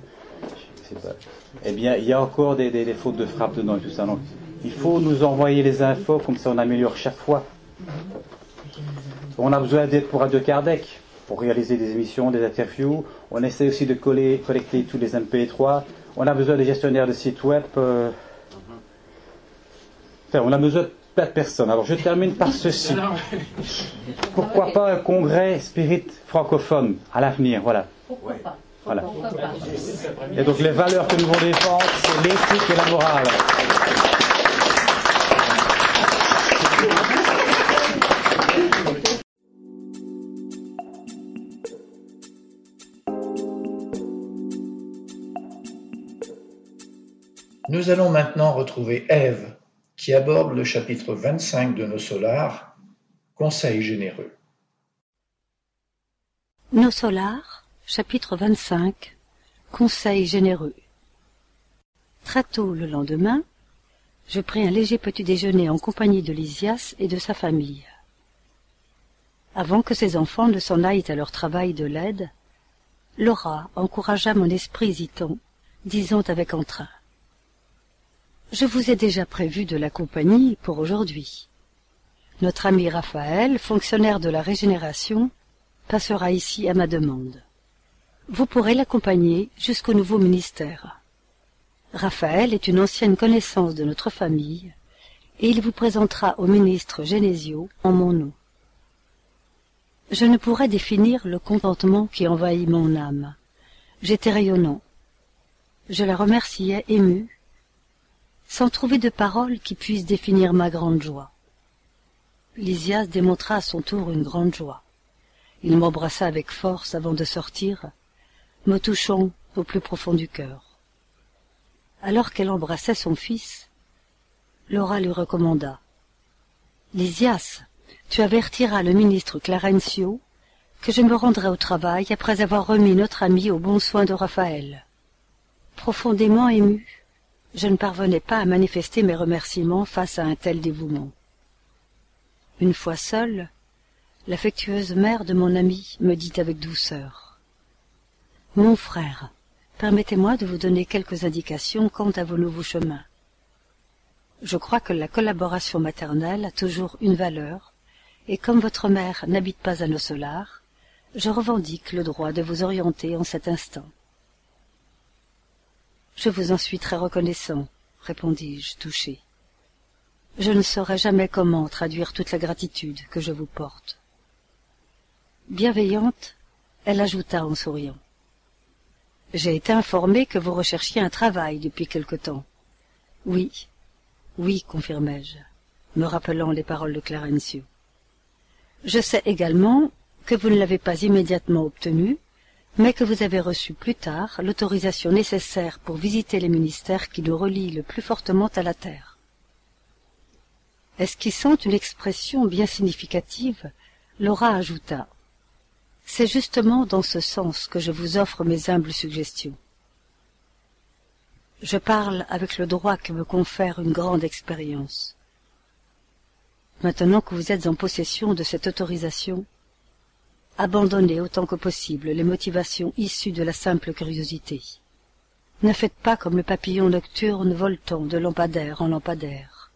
eh bien, il y a encore des, fautes de frappe dedans et tout ça. Donc, il faut nous envoyer les infos, comme ça on améliore chaque fois. On a besoin d'aide pour Radio Kardec, pour réaliser des émissions, des interviews. On essaie aussi de coller, collecter tous les MP3 on a besoin de gestionnaires de sites web. Euh, enfin, on a besoin de plein de personnes. Alors je termine par ceci. Pourquoi pas un congrès spirit francophone à l'avenir Voilà. Pourquoi pas? Voilà. Et donc les valeurs que nous voulons défendre, c'est l'éthique et la morale. Nous allons maintenant retrouver Ève, qui aborde le chapitre 25 de nos solars, Conseil généreux. Nos solars, chapitre 25, Conseil généreux. Très tôt le lendemain, je pris un léger petit déjeuner en compagnie de Lysias et de sa famille. Avant que ses enfants ne s'en aillent à leur travail de l'aide, Laura encouragea mon esprit hésitant, disant avec entrain je vous ai déjà prévu de la compagnie pour aujourd'hui. Notre ami Raphaël, fonctionnaire de la régénération, passera ici à ma demande. Vous pourrez l'accompagner jusqu'au nouveau ministère. Raphaël est une ancienne connaissance de notre famille, et il vous présentera au ministre Genesio en mon nom. Je ne pourrais définir le contentement qui envahit mon âme. J'étais rayonnant. Je la remerciais ému sans trouver de paroles qui puissent définir ma grande joie. Lysias démontra à son tour une grande joie. Il m'embrassa avec force avant de sortir, me touchant au plus profond du cœur. Alors qu'elle embrassait son fils, Laura lui recommanda. Lysias, tu avertiras le ministre Clarencio que je me rendrai au travail après avoir remis notre ami au bon soin de Raphaël. Profondément ému, je ne parvenais pas à manifester mes remerciements face à un tel dévouement. Une fois seul, l'affectueuse mère de mon ami me dit avec douceur mon frère permettez-moi de vous donner quelques indications quant à vos nouveaux chemins je crois que la collaboration maternelle a toujours une valeur et comme votre mère n'habite pas à Nossolar, je revendique le droit de vous orienter en cet instant. Je vous en suis très reconnaissant, répondis-je, touché. Je ne saurais jamais comment traduire toute la gratitude que je vous porte. Bienveillante, elle ajouta en souriant. J'ai été informée que vous recherchiez un travail depuis quelque temps. Oui, oui, confirmai-je, me rappelant les paroles de Clarencio. Je sais également que vous ne l'avez pas immédiatement obtenu, mais que vous avez reçu plus tard l'autorisation nécessaire pour visiter les ministères qui nous relient le plus fortement à la terre. Esquissant une expression bien significative, Laura ajouta C'est justement dans ce sens que je vous offre mes humbles suggestions. Je parle avec le droit que me confère une grande expérience. Maintenant que vous êtes en possession de cette autorisation, abandonnez autant que possible les motivations issues de la simple curiosité. Ne faites pas comme le papillon nocturne voltant de lampadaire en lampadaire.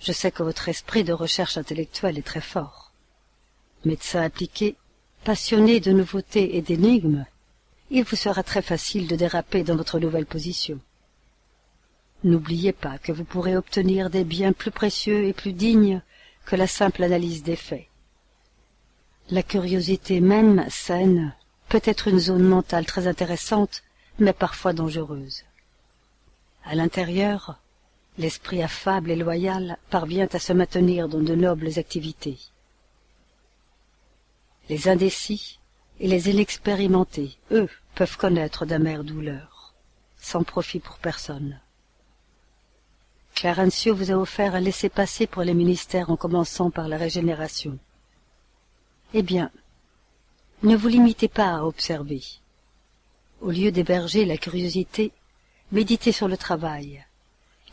Je sais que votre esprit de recherche intellectuelle est très fort. Médecin appliqué, passionné de nouveautés et d'énigmes, il vous sera très facile de déraper dans votre nouvelle position. N'oubliez pas que vous pourrez obtenir des biens plus précieux et plus dignes que la simple analyse des faits. La curiosité même saine peut être une zone mentale très intéressante, mais parfois dangereuse. À l'intérieur, l'esprit affable et loyal parvient à se maintenir dans de nobles activités. Les indécis et les inexpérimentés, eux, peuvent connaître d'amères douleurs, sans profit pour personne. Clarencio vous a offert un laissez-passer pour les ministères en commençant par la régénération. Eh bien, ne vous limitez pas à observer. Au lieu d'héberger la curiosité, méditez sur le travail,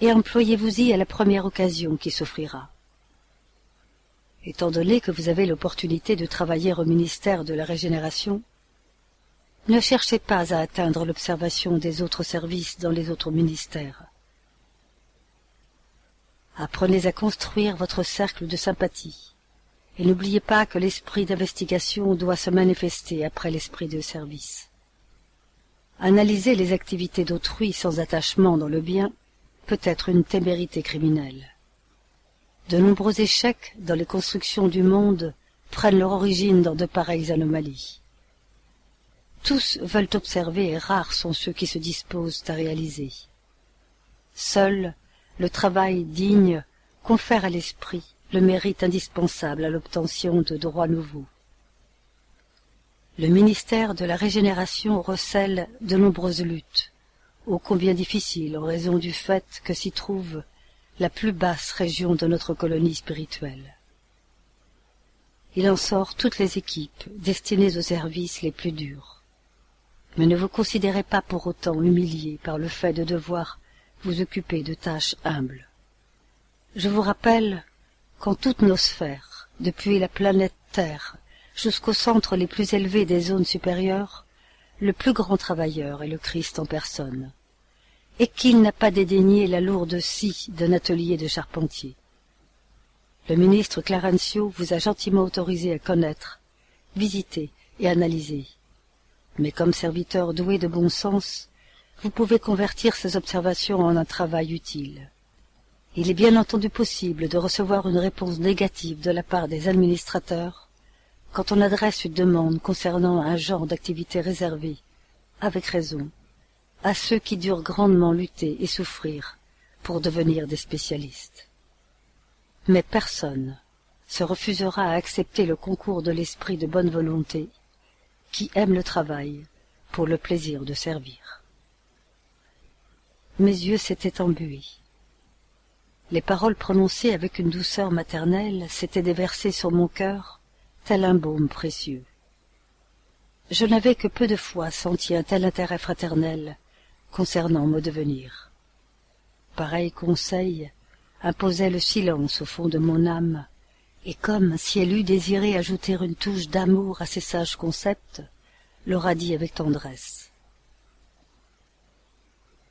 et employez-vous-y à la première occasion qui s'offrira. Étant donné que vous avez l'opportunité de travailler au ministère de la Régénération, ne cherchez pas à atteindre l'observation des autres services dans les autres ministères. Apprenez à construire votre cercle de sympathie, et n'oubliez pas que l'esprit d'investigation doit se manifester après l'esprit de service. Analyser les activités d'autrui sans attachement dans le bien peut être une témérité criminelle. De nombreux échecs dans les constructions du monde prennent leur origine dans de pareilles anomalies. Tous veulent observer et rares sont ceux qui se disposent à réaliser. Seul le travail digne confère à l'esprit le mérite indispensable à l'obtention de droits nouveaux. Le ministère de la Régénération recèle de nombreuses luttes, ô combien difficiles en raison du fait que s'y trouve la plus basse région de notre colonie spirituelle. Il en sort toutes les équipes destinées aux services les plus durs mais ne vous considérez pas pour autant humilié par le fait de devoir vous occuper de tâches humbles. Je vous rappelle qu'en toutes nos sphères, depuis la planète Terre jusqu'aux centres les plus élevés des zones supérieures, le plus grand travailleur est le Christ en personne, et qu'il n'a pas dédaigné la lourde scie d'un atelier de charpentier. Le ministre Clarencio vous a gentiment autorisé à connaître, visiter et analyser mais comme serviteur doué de bon sens, vous pouvez convertir ces observations en un travail utile. Il est bien entendu possible de recevoir une réponse négative de la part des administrateurs quand on adresse une demande concernant un genre d'activité réservé, avec raison, à ceux qui durent grandement lutter et souffrir pour devenir des spécialistes. Mais personne se refusera à accepter le concours de l'esprit de bonne volonté qui aime le travail pour le plaisir de servir. Mes yeux s'étaient embués. Les paroles prononcées avec une douceur maternelle s'étaient déversées sur mon cœur tel un baume précieux. Je n'avais que peu de fois senti un tel intérêt fraternel concernant mon devenir. Pareil conseil imposait le silence au fond de mon âme Et comme si elle eût désiré ajouter une touche d'amour à ces sages concepts, l'aura dit avec tendresse.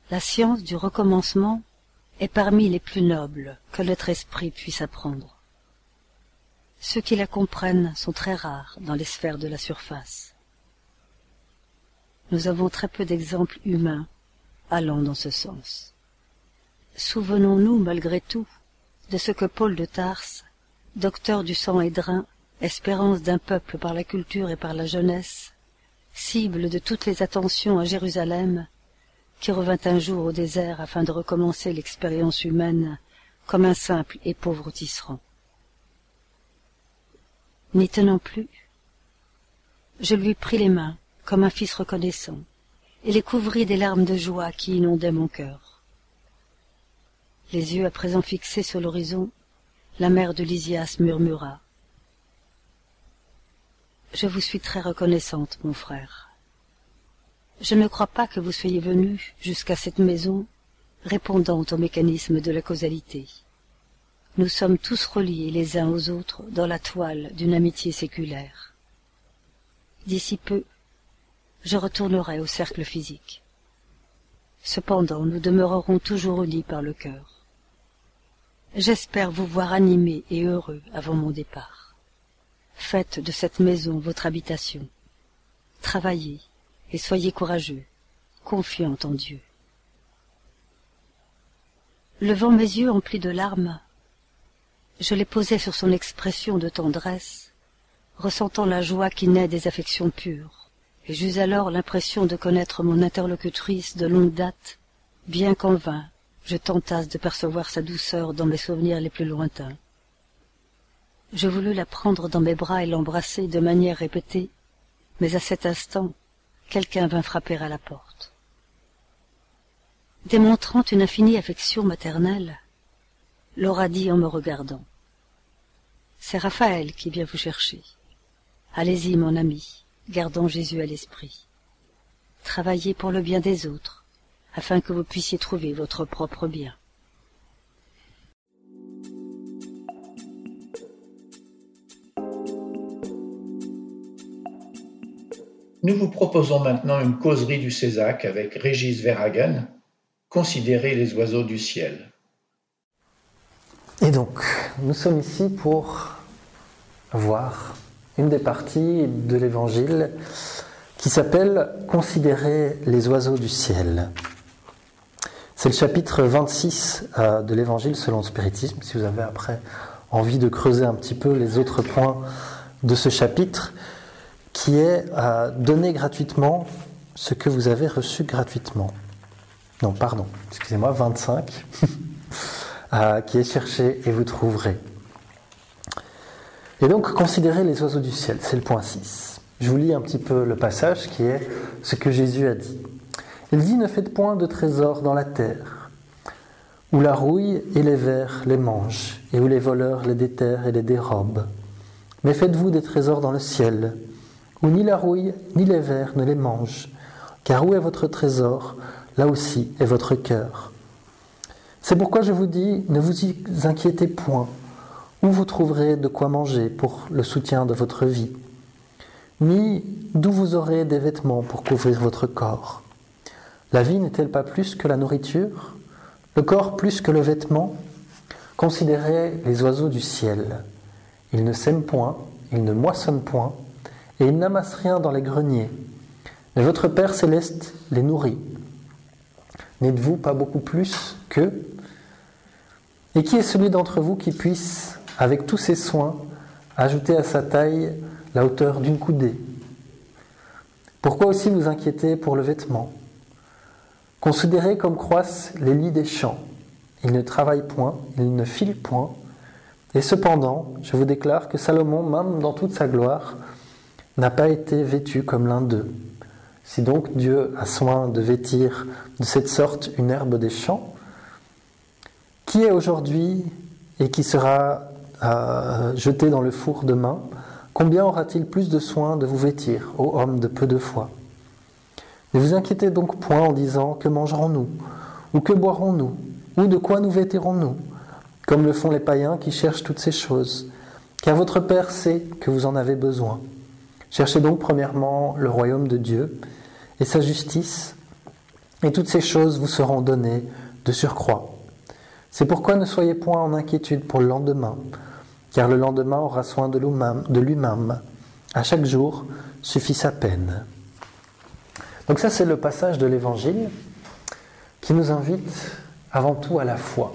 La science du recommencement est parmi les plus nobles que notre esprit puisse apprendre. Ceux qui la comprennent sont très rares dans les sphères de la surface. Nous avons très peu d'exemples humains allant dans ce sens. Souvenons-nous malgré tout de ce que Paul de Tarse, docteur du sang édrin, espérance d'un peuple par la culture et par la jeunesse, cible de toutes les attentions à Jérusalem, qui revint un jour au désert afin de recommencer l'expérience humaine comme un simple et pauvre tisserand. N'y tenant plus, je lui pris les mains comme un fils reconnaissant, et les couvrit des larmes de joie qui inondaient mon cœur. Les yeux à présent fixés sur l'horizon, la mère de Lysias murmura. Je vous suis très reconnaissante, mon frère. Je ne crois pas que vous soyez venu jusqu'à cette maison répondant au mécanisme de la causalité. Nous sommes tous reliés les uns aux autres dans la toile d'une amitié séculaire. D'ici peu, je retournerai au cercle physique. Cependant, nous demeurerons toujours unis par le cœur. J'espère vous voir animé et heureux avant mon départ. Faites de cette maison votre habitation. Travaillez et soyez courageux, confiant en Dieu. Levant mes yeux emplis de larmes, je les posai sur son expression de tendresse, ressentant la joie qui naît des affections pures, et j'eus alors l'impression de connaître mon interlocutrice de longue date, bien qu'en vain je tentasse de percevoir sa douceur dans mes souvenirs les plus lointains. Je voulus la prendre dans mes bras et l'embrasser de manière répétée, mais à cet instant, quelqu'un vint frapper à la porte. Démontrant une infinie affection maternelle, Laura dit en me regardant. C'est Raphaël qui vient vous chercher. Allez-y, mon ami, gardons Jésus à l'esprit. Travaillez pour le bien des autres, afin que vous puissiez trouver votre propre bien. Nous vous proposons maintenant une causerie du Césac avec Régis Verhagen, Considérer les oiseaux du ciel. Et donc, nous sommes ici pour voir une des parties de l'évangile qui s'appelle Considérer les oiseaux du ciel. C'est le chapitre 26 euh, de l'évangile selon le spiritisme. Si vous avez après envie de creuser un petit peu les autres points de ce chapitre, qui est euh, donner gratuitement ce que vous avez reçu gratuitement. Non, pardon, excusez-moi, 25, euh, qui est cherché et vous trouverez. Et donc, considérez les oiseaux du ciel, c'est le point 6. Je vous lis un petit peu le passage qui est ce que Jésus a dit. Il dit Ne faites point de trésors dans la terre, où la rouille et les vers les mangent, et où les voleurs les déterrent et les dérobent. Mais faites-vous des trésors dans le ciel, où ni la rouille ni les vers ne les mangent, car où est votre trésor, là aussi est votre cœur. C'est pourquoi je vous dis, ne vous inquiétez point, où vous trouverez de quoi manger pour le soutien de votre vie, ni d'où vous aurez des vêtements pour couvrir votre corps. La vie n'est-elle pas plus que la nourriture, le corps plus que le vêtement? Considérez les oiseaux du ciel. Ils ne sèment point, ils ne moissonnent point, et ils n'amassent rien dans les greniers. Mais votre Père céleste les nourrit. N'êtes-vous pas beaucoup plus qu'eux? Et qui est celui d'entre vous qui puisse, avec tous ses soins, ajouter à sa taille la hauteur d'une coudée? Pourquoi aussi vous inquiétez pour le vêtement? Considérez comme croissent les lits des champs. Ils ne travaillent point, ils ne filent point. Et cependant, je vous déclare que Salomon, même dans toute sa gloire, n'a pas été vêtu comme l'un d'eux. Si donc Dieu a soin de vêtir de cette sorte une herbe des champs, qui est aujourd'hui et qui sera euh, jeté dans le four demain, combien aura-t-il plus de soin de vous vêtir, ô homme de peu de foi? Ne vous inquiétez donc point en disant que mangerons-nous, ou que boirons-nous, ou de quoi nous vêtirons-nous, comme le font les païens qui cherchent toutes ces choses. car votre Père sait que vous en avez besoin. Cherchez donc premièrement le royaume de Dieu et sa justice, et toutes ces choses vous seront données de surcroît. C'est pourquoi ne soyez point en inquiétude pour le lendemain, car le lendemain aura soin de lui-même. À chaque jour suffit sa peine. Donc ça c'est le passage de l'Évangile qui nous invite avant tout à la foi.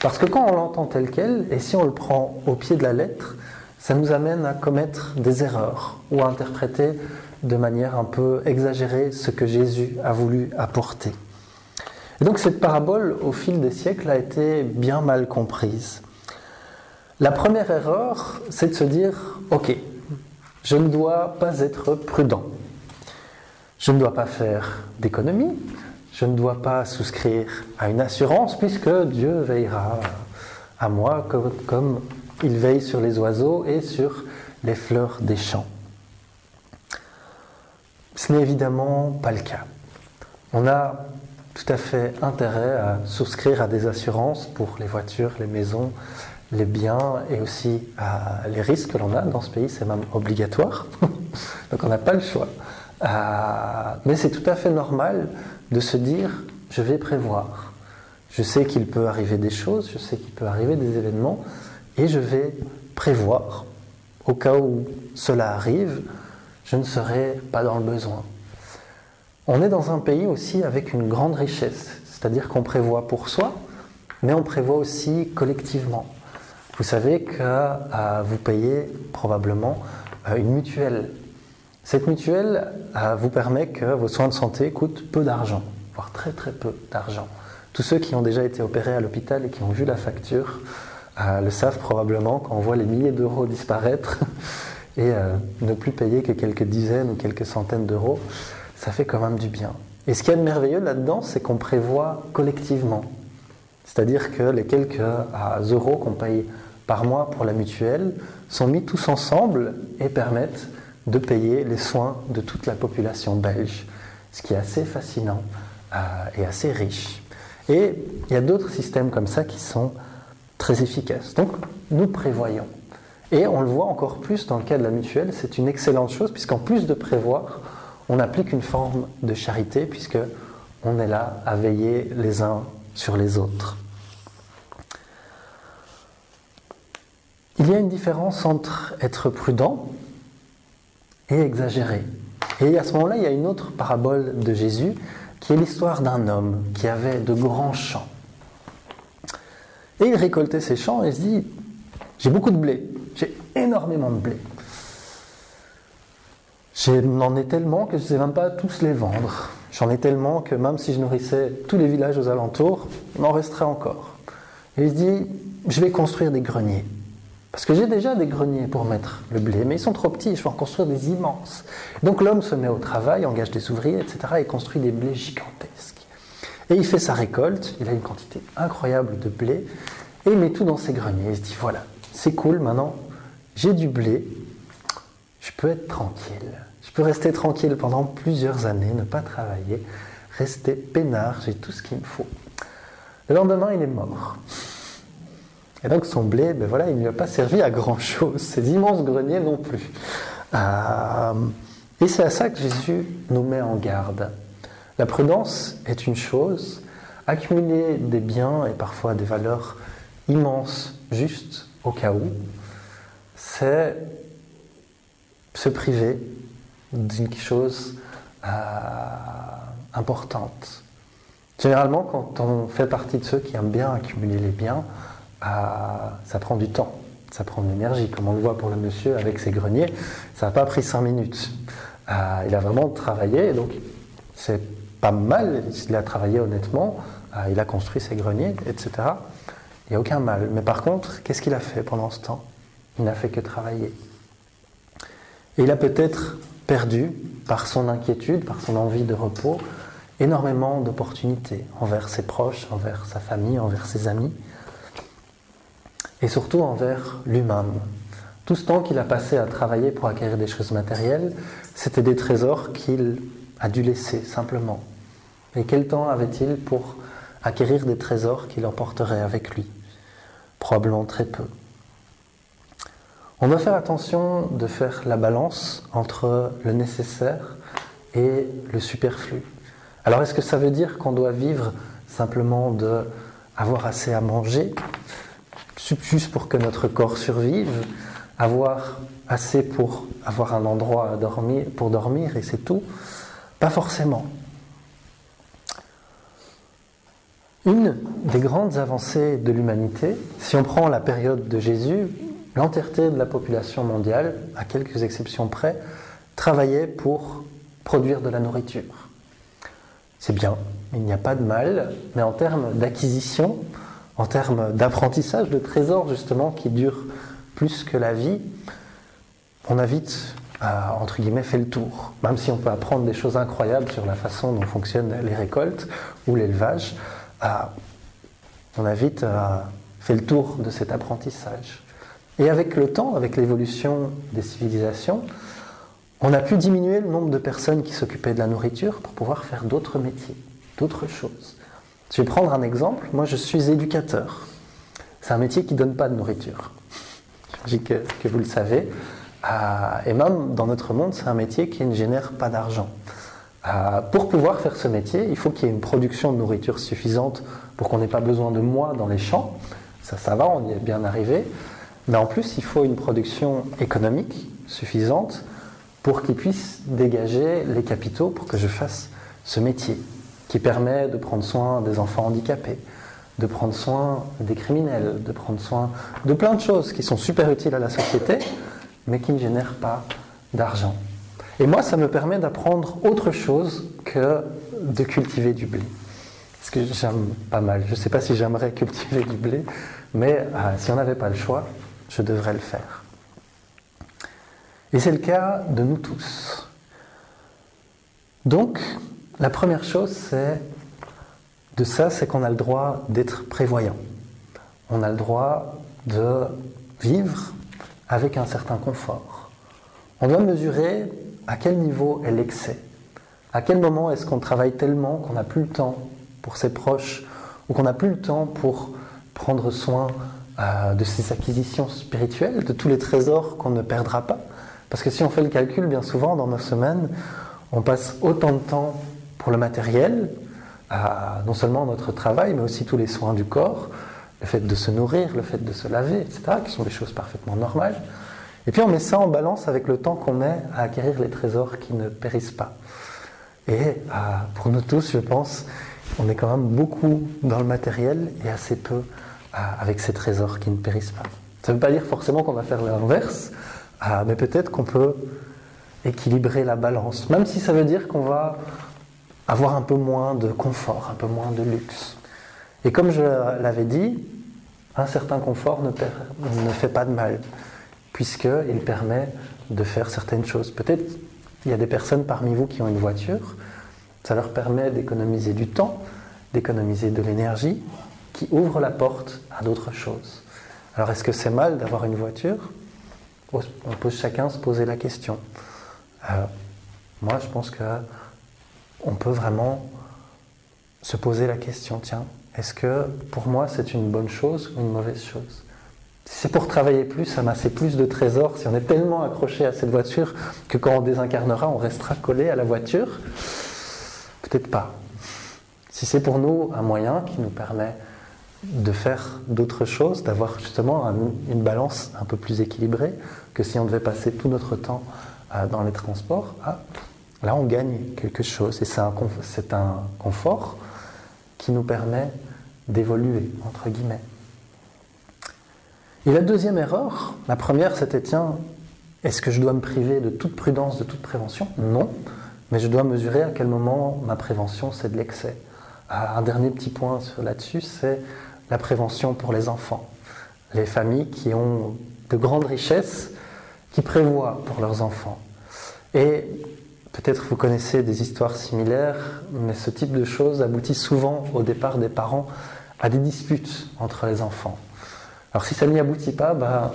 Parce que quand on l'entend tel quel, et si on le prend au pied de la lettre, ça nous amène à commettre des erreurs ou à interpréter de manière un peu exagérée ce que Jésus a voulu apporter. Et donc cette parabole, au fil des siècles, a été bien mal comprise. La première erreur, c'est de se dire, ok, je ne dois pas être prudent. Je ne dois pas faire d'économie, je ne dois pas souscrire à une assurance puisque Dieu veillera à moi comme, il veille sur les oiseaux et sur les fleurs des champs. Ce n'est évidemment pas le cas. On a tout à fait intérêt à souscrire à des assurances pour les voitures, les maisons, les biens et aussi les risques que l'on a dans ce pays, c'est même obligatoire. Donc on n'a pas le choix. Euh, mais c'est tout à fait normal de se dire je vais prévoir. Je sais qu'il peut arriver des choses, je sais qu'il peut arriver des événements, et je vais prévoir. Au cas où cela arrive, je ne serai pas dans le besoin. On est dans un pays aussi avec une grande richesse, c'est-à-dire qu'on prévoit pour soi, mais on prévoit aussi collectivement. Vous savez que vous payez probablement euh, une mutuelle cette mutuelle euh, vous permet que vos soins de santé coûtent peu d'argent, voire très très peu d'argent. Tous ceux qui ont déjà été opérés à l'hôpital et qui ont vu la facture euh, le savent probablement quand on voit les milliers d'euros disparaître et euh, ne plus payer que quelques dizaines ou quelques centaines d'euros, ça fait quand même du bien. Et ce qui est de merveilleux là-dedans, c'est qu'on prévoit collectivement. C'est-à-dire que les quelques euros qu'on paye par mois pour la mutuelle sont mis tous ensemble et permettent de payer les soins de toute la population belge, ce qui est assez fascinant euh, et assez riche. Et il y a d'autres systèmes comme ça qui sont très efficaces. Donc nous prévoyons. Et on le voit encore plus dans le cas de la mutuelle, c'est une excellente chose, puisqu'en plus de prévoir, on applique une forme de charité, puisque on est là à veiller les uns sur les autres. Il y a une différence entre être prudent et exagéré. Et à ce moment-là, il y a une autre parabole de Jésus qui est l'histoire d'un homme qui avait de grands champs. Et il récoltait ses champs et se dit, j'ai beaucoup de blé, j'ai énormément de blé. J'en ai tellement que je ne sais même pas tous les vendre. J'en ai tellement que même si je nourrissais tous les villages aux alentours, il m'en resterait encore. Et il se dit, je vais construire des greniers. Parce que j'ai déjà des greniers pour mettre le blé, mais ils sont trop petits, je vais en construire des immenses. Donc l'homme se met au travail, engage des ouvriers, etc., et construit des blés gigantesques. Et il fait sa récolte, il a une quantité incroyable de blé, et il met tout dans ses greniers. Il se dit, voilà, c'est cool, maintenant j'ai du blé, je peux être tranquille. Je peux rester tranquille pendant plusieurs années, ne pas travailler, rester peinard, j'ai tout ce qu'il me faut. Le lendemain, il est mort. Et donc son blé, ben voilà, il ne lui a pas servi à grand chose. Ces immenses greniers non plus. Euh, et c'est à ça que Jésus nous met en garde. La prudence est une chose, accumuler des biens et parfois des valeurs immenses juste au cas où, c'est se priver d'une chose euh, importante. Généralement, quand on fait partie de ceux qui aiment bien accumuler les biens, ça prend du temps, ça prend de l'énergie, comme on le voit pour le monsieur avec ses greniers, ça n'a pas pris cinq minutes. Euh, il a vraiment travaillé, donc c'est pas mal, il a travaillé honnêtement, euh, il a construit ses greniers, etc. Il n'y a aucun mal. Mais par contre, qu'est-ce qu'il a fait pendant ce temps? Il n'a fait que travailler. Et il a peut-être perdu, par son inquiétude, par son envie de repos, énormément d'opportunités envers ses proches, envers sa famille, envers ses amis et surtout envers lui-même. Tout ce temps qu'il a passé à travailler pour acquérir des choses matérielles, c'était des trésors qu'il a dû laisser simplement. Et quel temps avait-il pour acquérir des trésors qu'il emporterait avec lui? Probablement très peu. On doit faire attention de faire la balance entre le nécessaire et le superflu. Alors est-ce que ça veut dire qu'on doit vivre simplement de avoir assez à manger, juste pour que notre corps survive, avoir assez pour avoir un endroit pour dormir et c'est tout? Pas forcément. Une des grandes avancées de l'humanité, si on prend la période de Jésus, l'entièreté de la population mondiale, à quelques exceptions près, travaillait pour produire de la nourriture. C'est bien, il n'y a pas de mal, mais en termes d'acquisition, en termes d'apprentissage de trésors justement qui durent plus que la vie, on a vite, entre guillemets, fait le tour. Même si on peut apprendre des choses incroyables sur la façon dont fonctionnent les récoltes ou l'élevage, on a vite fait le tour de cet apprentissage. Et avec le temps, avec l'évolution des civilisations, on a pu diminuer le nombre de personnes qui s'occupaient de la nourriture pour pouvoir faire d'autres métiers, d'autres choses. Je vais prendre un exemple. Moi, je suis éducateur. C'est un métier qui ne donne pas de nourriture. Je dis que vous le savez. Et même dans notre monde, c'est un métier qui ne génère pas d'argent. Pour pouvoir faire ce métier, il faut qu'il y ait une production de nourriture suffisante pour qu'on n'ait pas besoin de moi dans les champs. Ça, ça va, on y est bien arrivé. Mais en plus, il faut une production économique suffisante pour qu'il puisse dégager les capitaux pour que je fasse ce métier qui permet de prendre soin des enfants handicapés, de prendre soin des criminels, de prendre soin de plein de choses qui sont super utiles à la société, mais qui ne génèrent pas d'argent. Et moi, ça me permet d'apprendre autre chose que de cultiver du blé. Ce que j'aime pas mal. Je ne sais pas si j'aimerais cultiver du blé, mais euh, si on n'avait pas le choix, je devrais le faire. Et c'est le cas de nous tous. Donc, la première chose, c'est de ça, c'est qu'on a le droit d'être prévoyant. On a le droit de vivre avec un certain confort. On doit mesurer à quel niveau est l'excès. À quel moment est-ce qu'on travaille tellement qu'on n'a plus le temps pour ses proches ou qu'on n'a plus le temps pour prendre soin euh, de ses acquisitions spirituelles, de tous les trésors qu'on ne perdra pas? Parce que si on fait le calcul, bien souvent, dans nos semaines, on passe autant de temps pour le matériel, non seulement notre travail, mais aussi tous les soins du corps, le fait de se nourrir, le fait de se laver, etc., qui sont des choses parfaitement normales. Et puis on met ça en balance avec le temps qu'on met à acquérir les trésors qui ne périssent pas. Et euh, pour nous tous, je pense, on est quand même beaucoup dans le matériel et assez peu avec ces trésors qui ne périssent pas. Ça ne veut pas dire forcément qu'on va faire l'inverse, ah, mais peut-être qu'on peut équilibrer la balance, même si ça veut dire qu'on va avoir un peu moins de confort, un peu moins de luxe. Et comme je l'avais dit, un certain confort ne, fait pas de mal, puisqu'il permet de faire certaines choses. Peut-être il y a des personnes parmi vous qui ont une voiture, ça leur permet d'économiser du temps, d'économiser de l'énergie, qui ouvre la porte à d'autres choses. Alors est-ce que c'est mal d'avoir une voiture? On peut chacun se poser la question. Euh, moi, je pense que on peut vraiment se poser la question, tiens, est-ce que pour moi c'est une bonne chose ou une mauvaise chose? Si c'est pour travailler plus, amasser plus de trésors, si on est tellement accroché à cette voiture que quand on désincarnera, on restera collé à la voiture, peut-être pas. Si c'est pour nous un moyen qui nous permet de faire d'autres choses, d'avoir justement une balance un peu plus équilibrée que si on devait passer tout notre temps euh, dans les transports. Ah, là, on gagne quelque chose et c'est un, un confort qui nous permet d'évoluer, entre guillemets. Et la deuxième erreur, la première c'était tiens, est-ce que je dois me priver de toute prudence, de toute prévention? Non, mais je dois mesurer à quel moment ma prévention c'est de l'excès. Ah, un dernier petit point là-dessus, c'est la prévention pour les enfants. Les familles qui ont de grandes richesses, qui prévoient pour leurs enfants. Et peut-être vous connaissez des histoires similaires, mais ce type de choses aboutit souvent au départ des parents à des disputes entre les enfants. Alors si ça n'y aboutit pas, bah,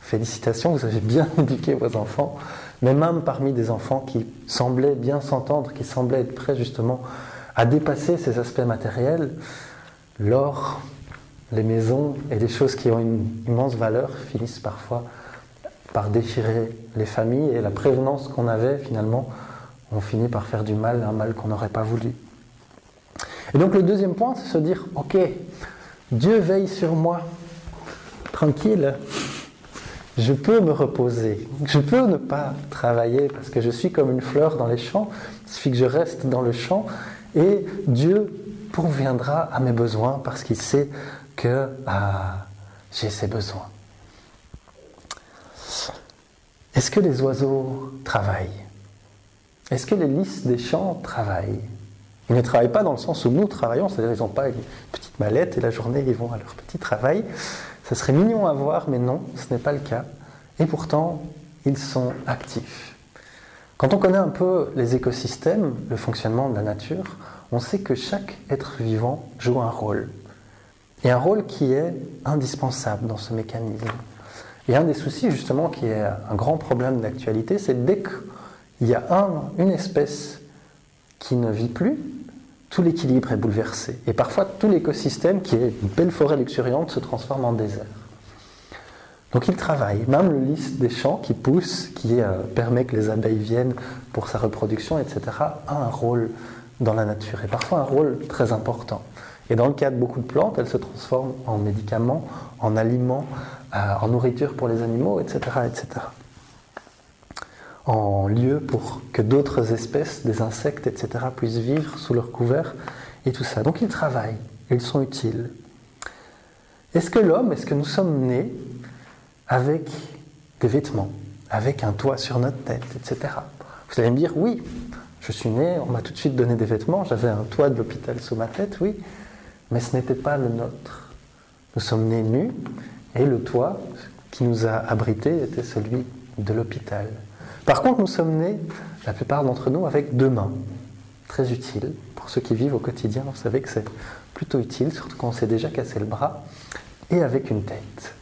félicitations, vous avez bien éduqué vos enfants, mais même parmi des enfants qui semblaient bien s'entendre, qui semblaient être prêts justement à dépasser ces aspects matériels, l'or, les maisons et les choses qui ont une immense valeur finissent parfois par déchirer les familles et la prévenance qu'on avait finalement, on finit par faire du mal, un mal qu'on n'aurait pas voulu. Et donc le deuxième point, c'est se dire, ok, Dieu veille sur moi, tranquille, je peux me reposer, je peux ne pas travailler parce que je suis comme une fleur dans les champs, il suffit que je reste dans le champ et Dieu pourviendra à mes besoins parce qu'il sait que ah, j'ai ces besoins. Est-ce que les oiseaux travaillent? Est-ce que les lys des champs travaillent? Ils ne travaillent pas dans le sens où nous travaillons, c'est-à-dire ils n'ont pas une petite mallette et la journée ils vont à leur petit travail. Ce serait mignon à voir, mais non, ce n'est pas le cas. Et pourtant, ils sont actifs. Quand on connaît un peu les écosystèmes, le fonctionnement de la nature, on sait que chaque être vivant joue un rôle. Et un rôle qui est indispensable dans ce mécanisme. Et un des soucis, justement, qui est un grand problème d'actualité, c'est dès qu'il y a une espèce qui ne vit plus, tout l'équilibre est bouleversé. Et parfois, tout l'écosystème, qui est une belle forêt luxuriante, se transforme en désert. Donc il travaille. Même le lys des champs qui pousse, qui euh, permet que les abeilles viennent pour sa reproduction, etc., a un rôle dans la nature, et parfois un rôle très important. Et dans le cas de beaucoup de plantes, elles se transforment en médicaments, en aliments, euh, en nourriture pour les animaux, etc., etc. En lieu pour que d'autres espèces, des insectes, etc., puissent vivre sous leur couvert, et tout ça. Donc ils travaillent, ils sont utiles. Est-ce que l'homme, est-ce que nous sommes nés avec des vêtements, avec un toit sur notre tête, etc. Vous allez me dire, oui, je suis né, on m'a tout de suite donné des vêtements, j'avais un toit de l'hôpital sous ma tête, oui, mais ce n'était pas le nôtre. Nous sommes nés nus et le toit qui nous a abrités était celui de l'hôpital. Par contre, nous sommes nés, la plupart d'entre nous, avec deux mains, très utiles. Pour ceux qui vivent au quotidien, vous savez que c'est plutôt utile, surtout quand on s'est déjà cassé le bras, et avec une tête.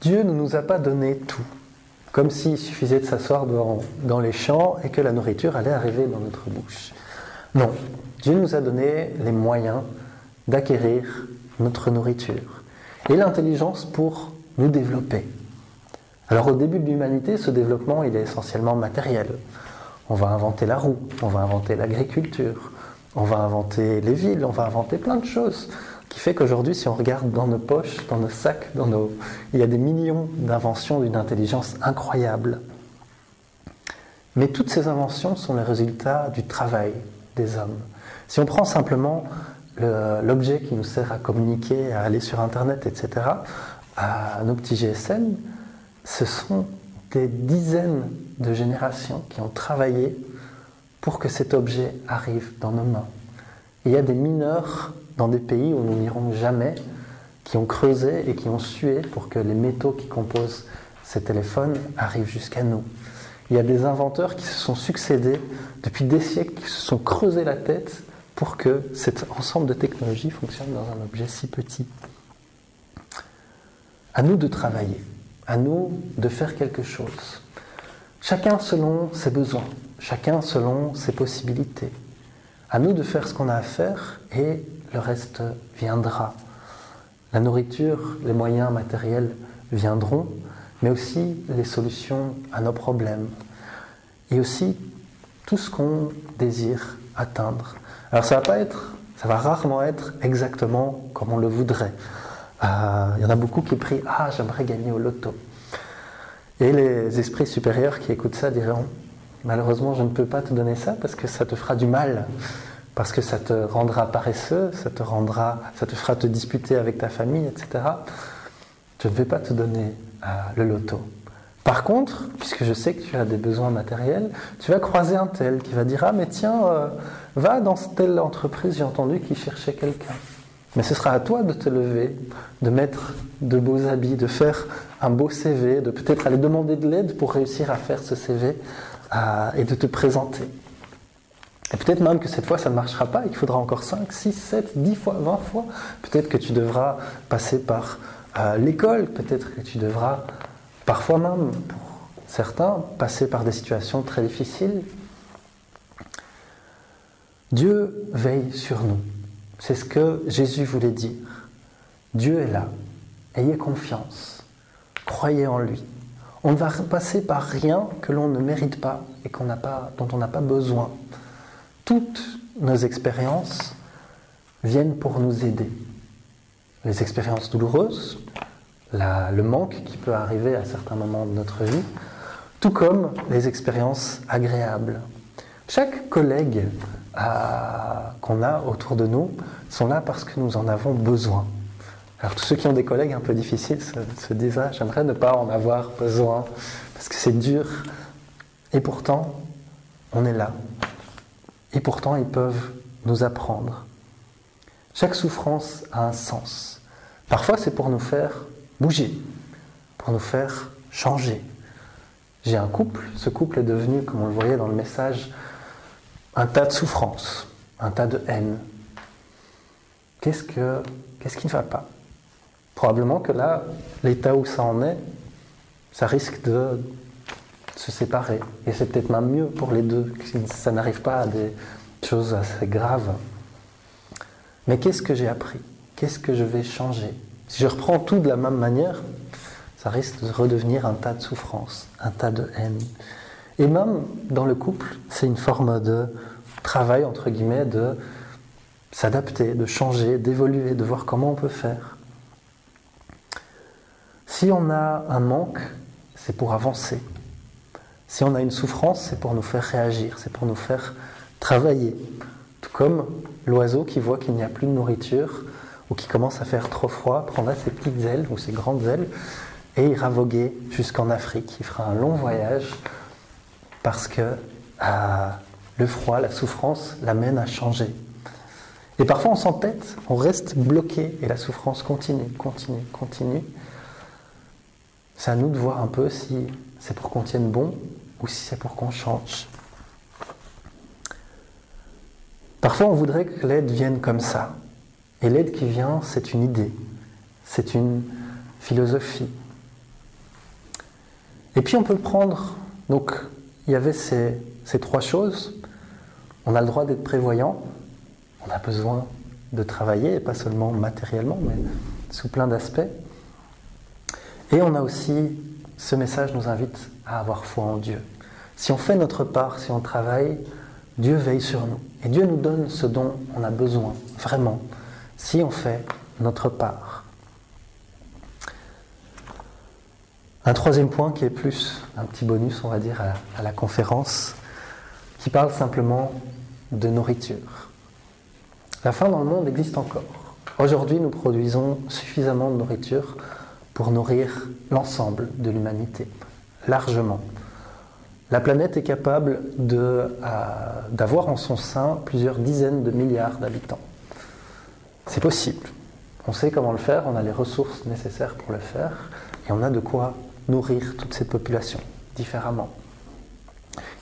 Dieu ne nous a pas donné tout, comme s'il suffisait de s'asseoir dans, les champs et que la nourriture allait arriver dans notre bouche. Non, Dieu nous a donné les moyens d'acquérir notre nourriture et l'intelligence pour nous développer. Alors au début de l'humanité, ce développement, il est essentiellement matériel. On va inventer la roue, on va inventer l'agriculture, on va inventer les villes, on va inventer plein de choses qui fait qu'aujourd'hui, si on regarde dans nos poches, dans nos sacs, dans nos... il y a des millions d'inventions d'une intelligence incroyable. Mais toutes ces inventions sont les résultats du travail des hommes. Si on prend simplement l'objet qui nous sert à communiquer, à aller sur Internet, etc., à nos petits GSM, ce sont des dizaines de générations qui ont travaillé pour que cet objet arrive dans nos mains. il y a des mineurs dans des pays où nous n'irons jamais, qui ont creusé et qui ont sué pour que les métaux qui composent ces téléphones arrivent jusqu'à nous. Il y a des inventeurs qui se sont succédés depuis des siècles, qui se sont creusés la tête pour que cet ensemble de technologies fonctionne dans un objet si petit. À nous de travailler, à nous de faire quelque chose. Chacun selon ses besoins, chacun selon ses possibilités. À nous de faire ce qu'on a à faire et le reste viendra. La nourriture, les moyens matériels viendront, mais aussi les solutions à nos problèmes. Et aussi tout ce qu'on désire atteindre. Alors ça va pas être, ça va rarement être exactement comme on le voudrait. Euh, il y en a beaucoup qui prient Ah, j'aimerais gagner au loto. Et les esprits supérieurs qui écoutent ça diront Malheureusement, je ne peux pas te donner ça parce que ça te fera du mal parce que ça te rendra paresseux, ça te rendra, ça te fera te disputer avec ta famille, etc. Je ne vais pas te donner euh, le loto. Par contre, puisque je sais que tu as des besoins matériels, tu vas croiser un tel qui va dire ah mais tiens, euh, va dans telle entreprise, j'ai entendu qu'il cherchait quelqu'un. Mais ce sera à toi de te lever, de mettre de beaux habits, de faire un beau CV, de peut-être aller demander de l'aide pour réussir à faire ce CV euh, et de te présenter. Et peut-être même que cette fois, ça ne marchera pas et qu'il faudra encore 5, 6, 7, 10 fois, 20 fois. Peut-être que tu devras passer par euh, l'école, peut-être que tu devras, parfois même, pour certains, passer par des situations très difficiles. Dieu veille sur nous. C'est ce que Jésus voulait dire. Dieu est là. Ayez confiance. Croyez en lui. On ne va passer par rien que l'on ne mérite pas et qu'on pas, dont on n'a pas besoin. Toutes nos expériences viennent pour nous aider. Les expériences douloureuses, le manque qui peut arriver à certains moments de notre vie, tout comme les expériences agréables. Chaque collègue qu'on a autour de nous sont là parce que nous en avons besoin. Alors tous ceux qui ont des collègues un peu difficiles se, disent ah, j'aimerais ne pas en avoir besoin parce que c'est dur. Et pourtant, on est là. Et pourtant, ils peuvent nous apprendre. Chaque souffrance a un sens. Parfois, c'est pour nous faire bouger, pour nous faire changer. J'ai un couple, ce couple est devenu, comme on le voyait dans le message, un tas de souffrances, un tas de haine. Qu'est-ce, que, qu'est-ce qui ne va pas? Probablement que là, l'état où ça en est, ça risque de se séparer. Et c'est peut-être même mieux pour les deux, que ça n'arrive pas à des choses assez graves. Mais qu'est-ce que j'ai appris? Qu'est-ce que je vais changer? Si je reprends tout de la même manière, ça risque de redevenir un tas de souffrances, un tas de haine. Et même dans le couple, c'est une forme de travail, entre guillemets, de s'adapter, de changer, d'évoluer, de voir comment on peut faire. Si on a un manque, c'est pour avancer. Si on a une souffrance, c'est pour nous faire réagir, c'est pour nous faire travailler. Tout comme l'oiseau qui voit qu'il n'y a plus de nourriture ou qui commence à faire trop froid, prendra ses petites ailes ou ses grandes ailes et ira voguer jusqu'en Afrique. Il fera un long voyage parce que le froid, la souffrance l'amène à changer. Et parfois on s'entête, on reste bloqué et la souffrance continue, continue, continue. C'est à nous de voir un peu si c'est pour qu'on tienne bon ou si c'est pour qu'on change. Parfois, on voudrait que l'aide vienne comme ça. Et l'aide qui vient, c'est une idée, c'est une philosophie. Et puis, on peut prendre. Donc, il y avait ces, trois choses. On a le droit d'être prévoyant. On a besoin de travailler, et pas seulement matériellement, mais sous plein d'aspects. Et on a aussi, ce message nous invite à avoir foi en Dieu. Si on fait notre part, si on travaille, Dieu veille sur nous. Et Dieu nous donne ce dont on a besoin, vraiment, si on fait notre part. Un troisième point qui est plus un petit bonus, on va dire, à, la conférence, qui parle simplement de nourriture. La faim dans le monde existe encore. Aujourd'hui, nous produisons suffisamment de nourriture pour nourrir l'ensemble de l'humanité, largement. La planète est capable euh, d'avoir en son sein plusieurs dizaines de milliards d'habitants. C'est possible. On sait comment le faire, on a les ressources nécessaires pour le faire, et on a de quoi nourrir toute cette population différemment.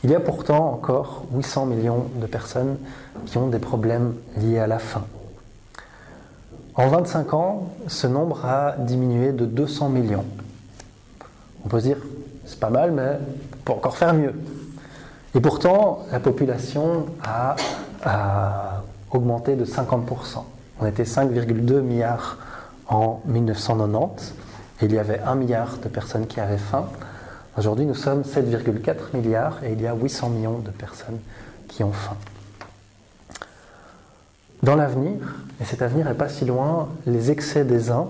Il y a pourtant encore 800 millions de personnes qui ont des problèmes liés à la faim. En 25 ans, ce nombre a diminué de 200 millions. On peut se dire, c'est pas mal, mais on peut encore faire mieux. Et pourtant, la population a, augmenté de 50%. On était 5,2 milliards en 1990 et il y avait 1 milliard de personnes qui avaient faim. Aujourd'hui, nous sommes 7,4 milliards et il y a 800 millions de personnes qui ont faim. Dans l'avenir, et cet avenir n'est pas si loin, les excès des uns,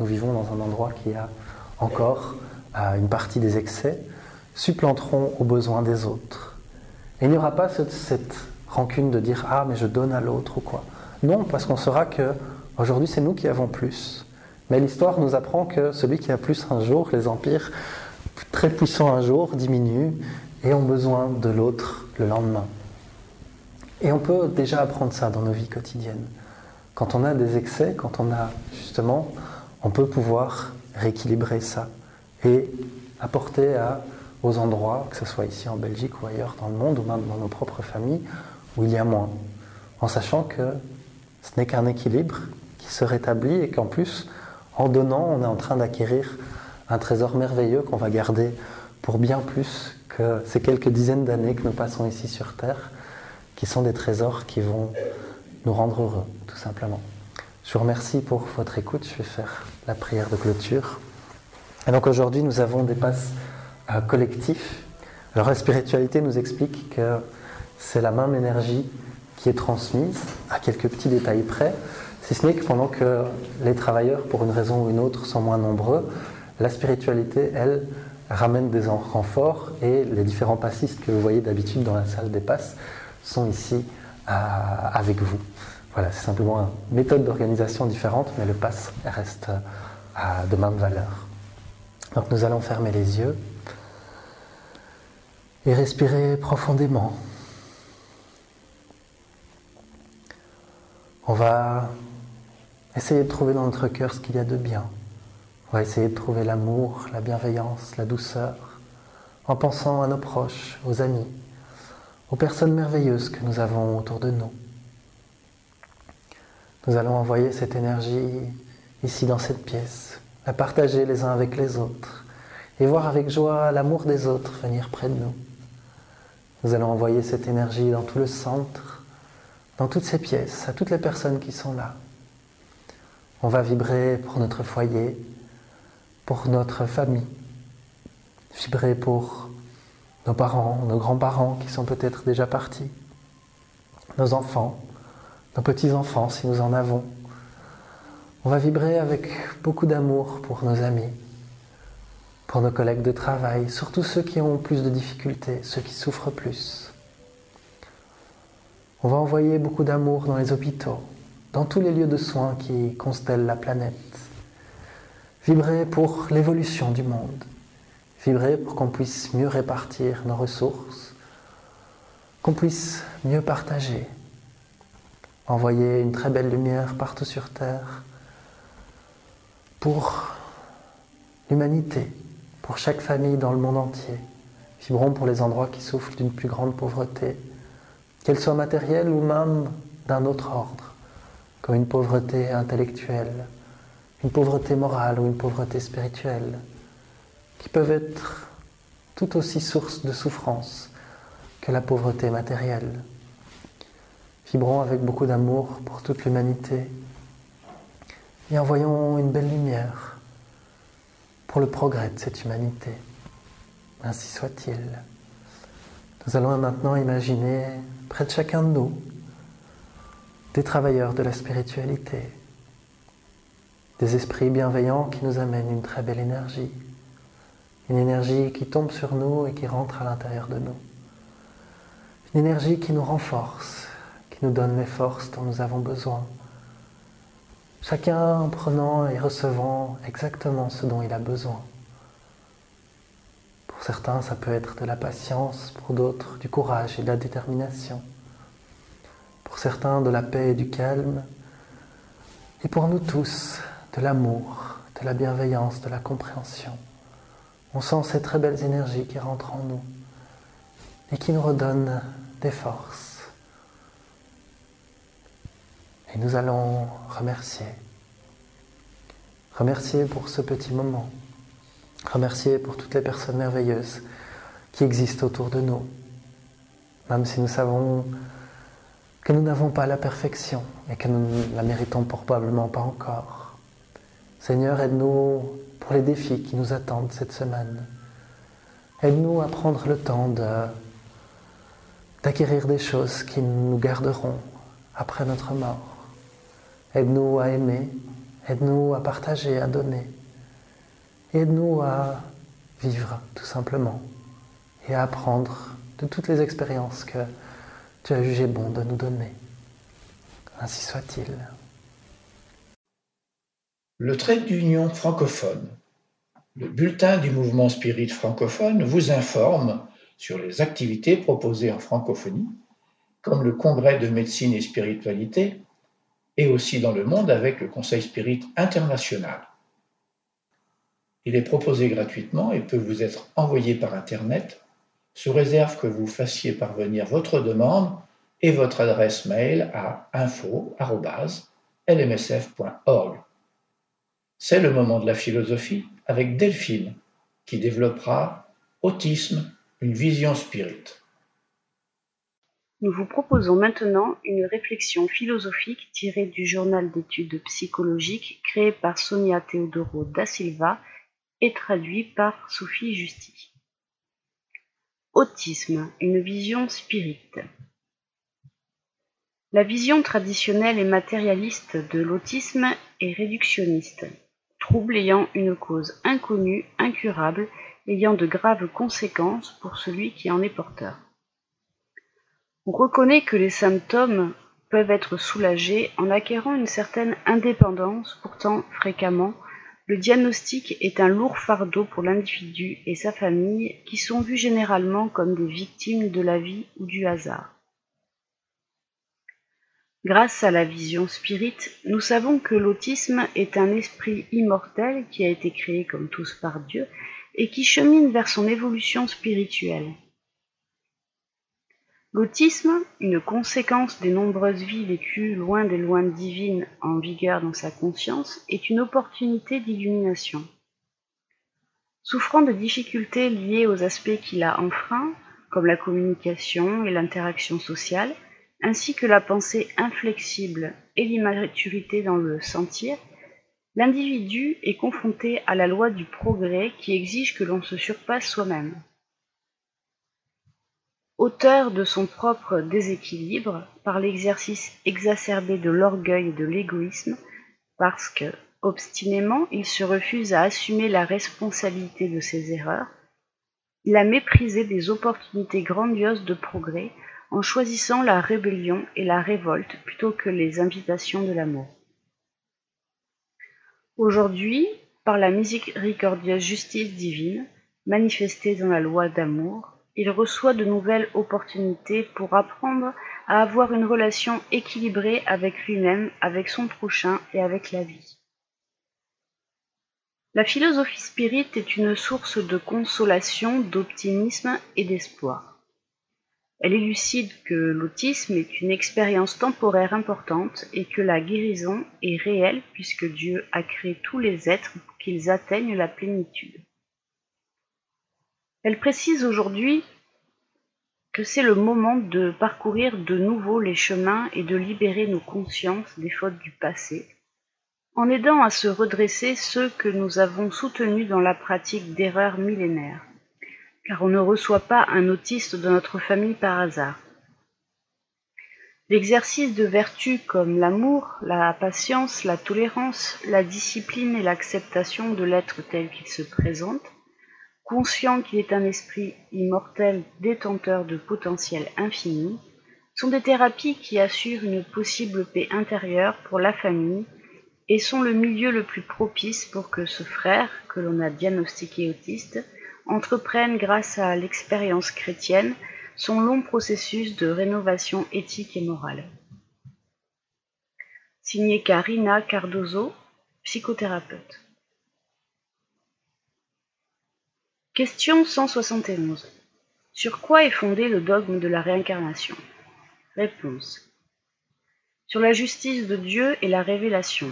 nous vivons dans un endroit qui a encore euh, une partie des excès, supplanteront aux besoins des autres. Et il n'y aura pas cette, cette, rancune de dire Ah, mais je donne à l'autre ou quoi. Non, parce qu'on saura que aujourd'hui c'est nous qui avons plus. Mais l'histoire nous apprend que celui qui a plus un jour, les empires très puissants un jour diminuent et ont besoin de l'autre le lendemain. Et on peut déjà apprendre ça dans nos vies quotidiennes. Quand on a des excès, quand on a justement, on peut pouvoir rééquilibrer ça et apporter à, aux endroits, que ce soit ici en Belgique ou ailleurs dans le monde, ou même dans nos propres familles, où il y a moins. En sachant que ce n'est qu'un équilibre qui se rétablit et qu'en plus, en donnant, on est en train d'acquérir un trésor merveilleux qu'on va garder pour bien plus que ces quelques dizaines d'années que nous passons ici sur Terre qui sont des trésors qui vont nous rendre heureux, tout simplement. Je vous remercie pour votre écoute. Je vais faire la prière de clôture. Et donc aujourd'hui, nous avons des passes euh, collectifs. Alors la spiritualité nous explique que c'est la même énergie qui est transmise à quelques petits détails près, si ce n'est que pendant que les travailleurs, pour une raison ou une autre, sont moins nombreux, la spiritualité, elle, ramène des renforts et les différents passistes que vous voyez d'habitude dans la salle des passes sont ici avec vous. Voilà, c'est simplement une méthode d'organisation différente, mais le pass reste de même valeur. Donc nous allons fermer les yeux et respirer profondément. On va essayer de trouver dans notre cœur ce qu'il y a de bien. On va essayer de trouver l'amour, la bienveillance, la douceur, en pensant à nos proches, aux amis, aux personnes merveilleuses que nous avons autour de nous. Nous allons envoyer cette énergie ici dans cette pièce, la partager les uns avec les autres et voir avec joie l'amour des autres venir près de nous. Nous allons envoyer cette énergie dans tout le centre, dans toutes ces pièces, à toutes les personnes qui sont là. On va vibrer pour notre foyer, pour notre famille, vibrer pour nos parents, nos grands-parents qui sont peut-être déjà partis, nos enfants, nos petits-enfants si nous en avons. On va vibrer avec beaucoup d'amour pour nos amis, pour nos collègues de travail, surtout ceux qui ont plus de difficultés, ceux qui souffrent plus. On va envoyer beaucoup d'amour dans les hôpitaux, dans tous les lieux de soins qui constellent la planète. Vibrer pour l'évolution du monde, vibrer pour qu'on puisse mieux répartir nos ressources, qu'on puisse mieux partager, envoyer une très belle lumière partout sur Terre pour l'humanité, pour chaque famille dans le monde entier. Vibrons pour les endroits qui souffrent d'une plus grande pauvreté, qu'elle soit matérielle ou même d'un autre ordre, comme une pauvreté intellectuelle, une pauvreté morale ou une pauvreté spirituelle, qui peuvent être tout aussi source de souffrance que la pauvreté matérielle. Vibrons avec beaucoup d'amour pour toute l'humanité et envoyons une belle lumière pour le progrès de cette humanité. Ainsi soit-il. Nous allons maintenant imaginer près de chacun de nous des travailleurs de la spiritualité, des esprits bienveillants qui nous amènent une très belle énergie, une énergie qui tombe sur nous et qui rentre à l'intérieur de nous, une énergie qui nous renforce, qui nous donne les forces dont nous avons besoin Chacun en prenant et recevant exactement ce dont il a besoin. Pour certains, ça peut être de la patience, pour d'autres, du courage et de la détermination. Pour certains, de la paix et du calme. Et pour nous tous, de l'amour, de la bienveillance, de la compréhension. On sent ces très belles énergies qui rentrent en nous et qui nous redonnent des forces. Et nous allons remercier. Remercier pour ce petit moment. Remercier pour toutes les personnes merveilleuses qui existent autour de nous. Même si nous savons que nous n'avons pas la perfection et que nous ne la méritons probablement pas encore. Seigneur, aide-nous pour les défis qui nous attendent cette semaine. Aide-nous à prendre le temps d'acquérir des choses qui nous garderont après notre mort. Aide-nous à aimer, aide-nous à partager, à donner. Aide-nous à vivre tout simplement et à apprendre de toutes les expériences que tu as jugé bon de nous donner. Ainsi soit-il. Le trait d'union francophone. Le bulletin du mouvement spirit francophone vous informe sur les activités proposées en francophonie, comme le congrès de médecine et spiritualité, et aussi dans le monde avec le Conseil Spirit International. Il est proposé gratuitement et peut vous être envoyé par Internet, sous réserve que vous fassiez parvenir votre demande et votre adresse mail à info.lmsf.org. C'est le moment de la philosophie avec Delphine, qui développera Autisme, une vision spirite. Nous vous proposons maintenant une réflexion philosophique tirée du journal d'études psychologiques créé par Sonia Teodoro da Silva et traduit par Sophie Justy. Autisme, une vision spirite. La vision traditionnelle et matérialiste de l'autisme est réductionniste, trouble ayant une cause inconnue, incurable, ayant de graves conséquences pour celui qui en est porteur. On reconnaît que les symptômes peuvent être soulagés en acquérant une certaine indépendance, pourtant fréquemment, le diagnostic est un lourd fardeau pour l'individu et sa famille qui sont vus généralement comme des victimes de la vie ou du hasard. Grâce à la vision spirite, nous savons que l'autisme est un esprit immortel qui a été créé comme tous par Dieu et qui chemine vers son évolution spirituelle. L'autisme, une conséquence des nombreuses vies vécues loin des lois divines en vigueur dans sa conscience, est une opportunité d'illumination. Souffrant de difficultés liées aux aspects qu'il a enfreints, comme la communication et l'interaction sociale, ainsi que la pensée inflexible et l'immaturité dans le sentir, l'individu est confronté à la loi du progrès qui exige que l'on se surpasse soi-même. Auteur de son propre déséquilibre par l'exercice exacerbé de l'orgueil et de l'égoïsme, parce que, obstinément, il se refuse à assumer la responsabilité de ses erreurs, il a méprisé des opportunités grandioses de progrès en choisissant la rébellion et la révolte plutôt que les invitations de l'amour. Aujourd'hui, par la miséricordieuse justice divine, manifestée dans la loi d'amour, il reçoit de nouvelles opportunités pour apprendre à avoir une relation équilibrée avec lui-même, avec son prochain et avec la vie. La philosophie spirite est une source de consolation, d'optimisme et d'espoir. Elle élucide que l'autisme est une expérience temporaire importante et que la guérison est réelle puisque Dieu a créé tous les êtres pour qu'ils atteignent la plénitude. Elle précise aujourd'hui que c'est le moment de parcourir de nouveau les chemins et de libérer nos consciences des fautes du passé, en aidant à se redresser ceux que nous avons soutenus dans la pratique d'erreurs millénaires car on ne reçoit pas un autiste dans notre famille par hasard. L'exercice de vertus comme l'amour, la patience, la tolérance, la discipline et l'acceptation de l'être tel qu'il se présente, conscient qu'il est un esprit immortel détenteur de potentiel infini, sont des thérapies qui assurent une possible paix intérieure pour la famille et sont le milieu le plus propice pour que ce frère, que l'on a diagnostiqué autiste, entreprennent grâce à l'expérience chrétienne son long processus de rénovation éthique et morale. Signé Karina Cardozo, psychothérapeute. Question 171. Sur quoi est fondé le dogme de la réincarnation? Réponse. Sur la justice de Dieu et la révélation.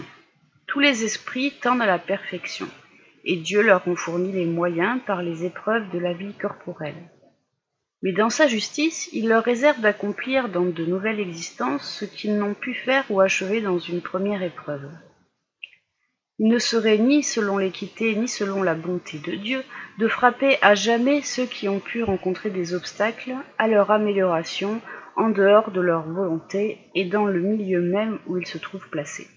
Tous les esprits tendent à la perfection et Dieu leur ont fourni les moyens par les épreuves de la vie corporelle. Mais dans sa justice, il leur réserve d'accomplir dans de nouvelles existences ce qu'ils n'ont pu faire ou achever dans une première épreuve. Ne serait ni selon l'équité ni selon la bonté de Dieu de frapper à jamais ceux qui ont pu rencontrer des obstacles à leur amélioration en dehors de leur volonté et dans le milieu même où ils se trouvent placés.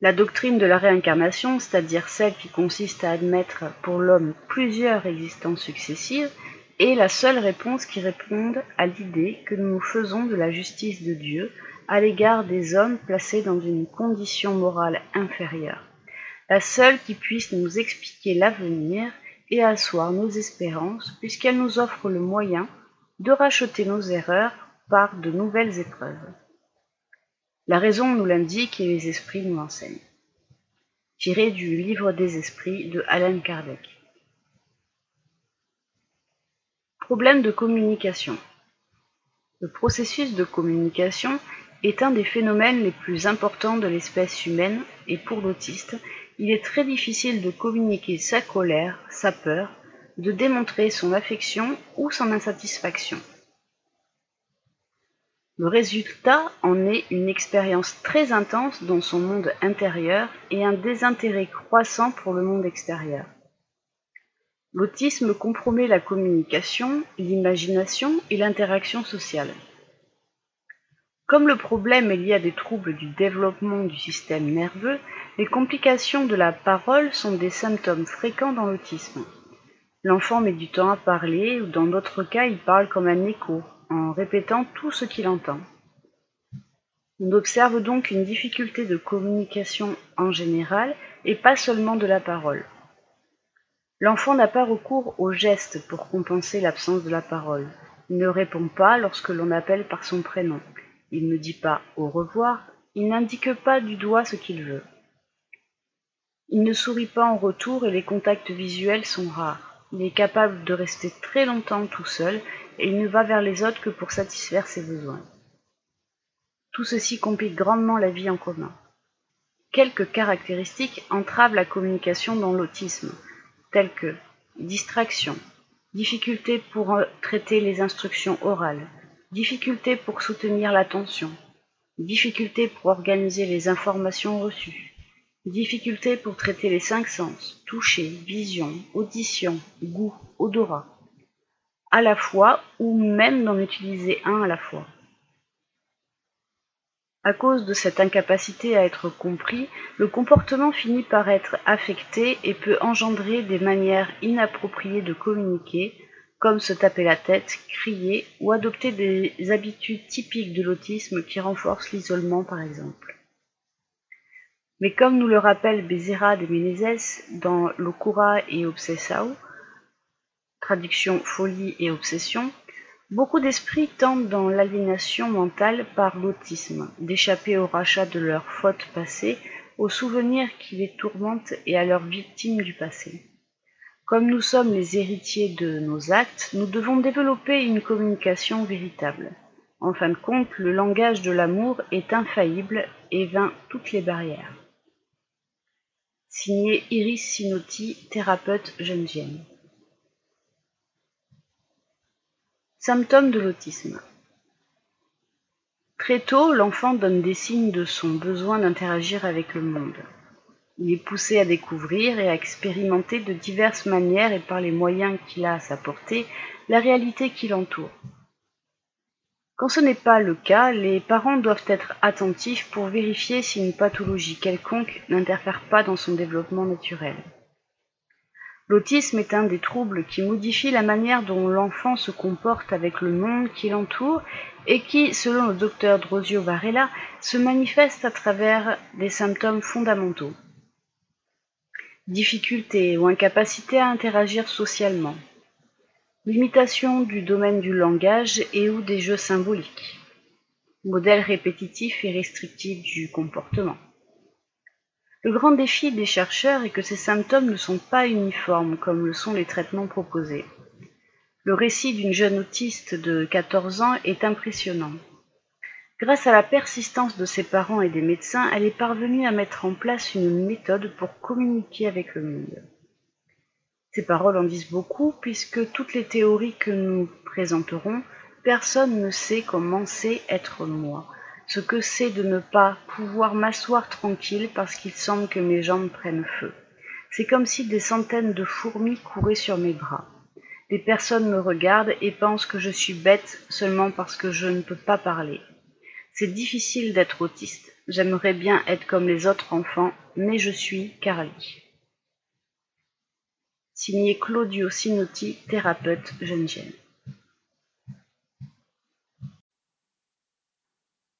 La doctrine de la réincarnation, c'est-à-dire celle qui consiste à admettre pour l'homme plusieurs existences successives, est la seule réponse qui réponde à l'idée que nous nous faisons de la justice de Dieu à l'égard des hommes placés dans une condition morale inférieure, la seule qui puisse nous expliquer l'avenir et asseoir nos espérances, puisqu'elle nous offre le moyen de racheter nos erreurs par de nouvelles épreuves. La raison nous l'indique et les esprits nous l'enseignent. Tiré du Livre des esprits de Alan Kardec. Problème de communication. Le processus de communication est un des phénomènes les plus importants de l'espèce humaine et pour l'autiste, il est très difficile de communiquer sa colère, sa peur, de démontrer son affection ou son insatisfaction. Le résultat en est une expérience très intense dans son monde intérieur et un désintérêt croissant pour le monde extérieur. L'autisme compromet la communication, l'imagination et l'interaction sociale. Comme le problème est lié à des troubles du développement du système nerveux, les complications de la parole sont des symptômes fréquents dans l'autisme. L'enfant met du temps à parler ou dans d'autres cas il parle comme un écho, en répétant tout ce qu'il entend. On observe donc une difficulté de communication en général et pas seulement de la parole. L'enfant n'a pas recours aux gestes pour compenser l'absence de la parole. Il ne répond pas lorsque l'on appelle par son prénom. Il ne dit pas au revoir, il n'indique pas du doigt ce qu'il veut. Il ne sourit pas en retour et les contacts visuels sont rares. Il est capable de rester très longtemps tout seul et il ne va vers les autres que pour satisfaire ses besoins. Tout ceci complique grandement la vie en commun. Quelques caractéristiques entravent la communication dans l'autisme telles que distraction, difficulté pour traiter les instructions orales, difficulté pour soutenir l'attention, difficulté pour organiser les informations reçues, difficulté pour traiter les cinq sens, toucher, vision, audition, goût, odorat, à la fois ou même d'en utiliser un à la fois. À cause de cette incapacité à être compris, le comportement finit par être affecté et peut engendrer des manières inappropriées de communiquer, comme se taper la tête, crier ou adopter des habitudes typiques de l'autisme qui renforcent l'isolement par exemple. Mais comme nous le rappelle Bezerra de Menezes dans Locura et Obsessao, traduction folie et obsession, Beaucoup d'esprits tentent dans l'aliénation mentale par l'autisme d'échapper au rachat de leurs fautes passées, aux souvenirs qui les tourmentent et à leurs victimes du passé. Comme nous sommes les héritiers de nos actes, nous devons développer une communication véritable. En fin de compte, le langage de l'amour est infaillible et vainc toutes les barrières. Signé Iris Sinotti, thérapeute Geneviève. Symptômes de l'autisme. Très tôt, l'enfant donne des signes de son besoin d'interagir avec le monde. Il est poussé à découvrir et à expérimenter de diverses manières et par les moyens qu'il a à sa portée la réalité qui l'entoure. Quand ce n'est pas le cas, les parents doivent être attentifs pour vérifier si une pathologie quelconque n'interfère pas dans son développement naturel. L'autisme est un des troubles qui modifie la manière dont l'enfant se comporte avec le monde qui l'entoure et qui, selon le docteur Drosio Varela, se manifeste à travers des symptômes fondamentaux. Difficulté ou incapacité à interagir socialement. Limitation du domaine du langage et ou des jeux symboliques. Modèle répétitif et restrictif du comportement. Le grand défi des chercheurs est que ces symptômes ne sont pas uniformes comme le sont les traitements proposés. Le récit d'une jeune autiste de 14 ans est impressionnant. Grâce à la persistance de ses parents et des médecins, elle est parvenue à mettre en place une méthode pour communiquer avec le monde. Ces paroles en disent beaucoup puisque toutes les théories que nous présenterons, personne ne sait comment c'est être moi ce que c'est de ne pas pouvoir m'asseoir tranquille parce qu'il semble que mes jambes prennent feu. C'est comme si des centaines de fourmis couraient sur mes bras. Des personnes me regardent et pensent que je suis bête seulement parce que je ne peux pas parler. C'est difficile d'être autiste. J'aimerais bien être comme les autres enfants, mais je suis Carly. Signé Claudio Sinotti, thérapeute Geneviève.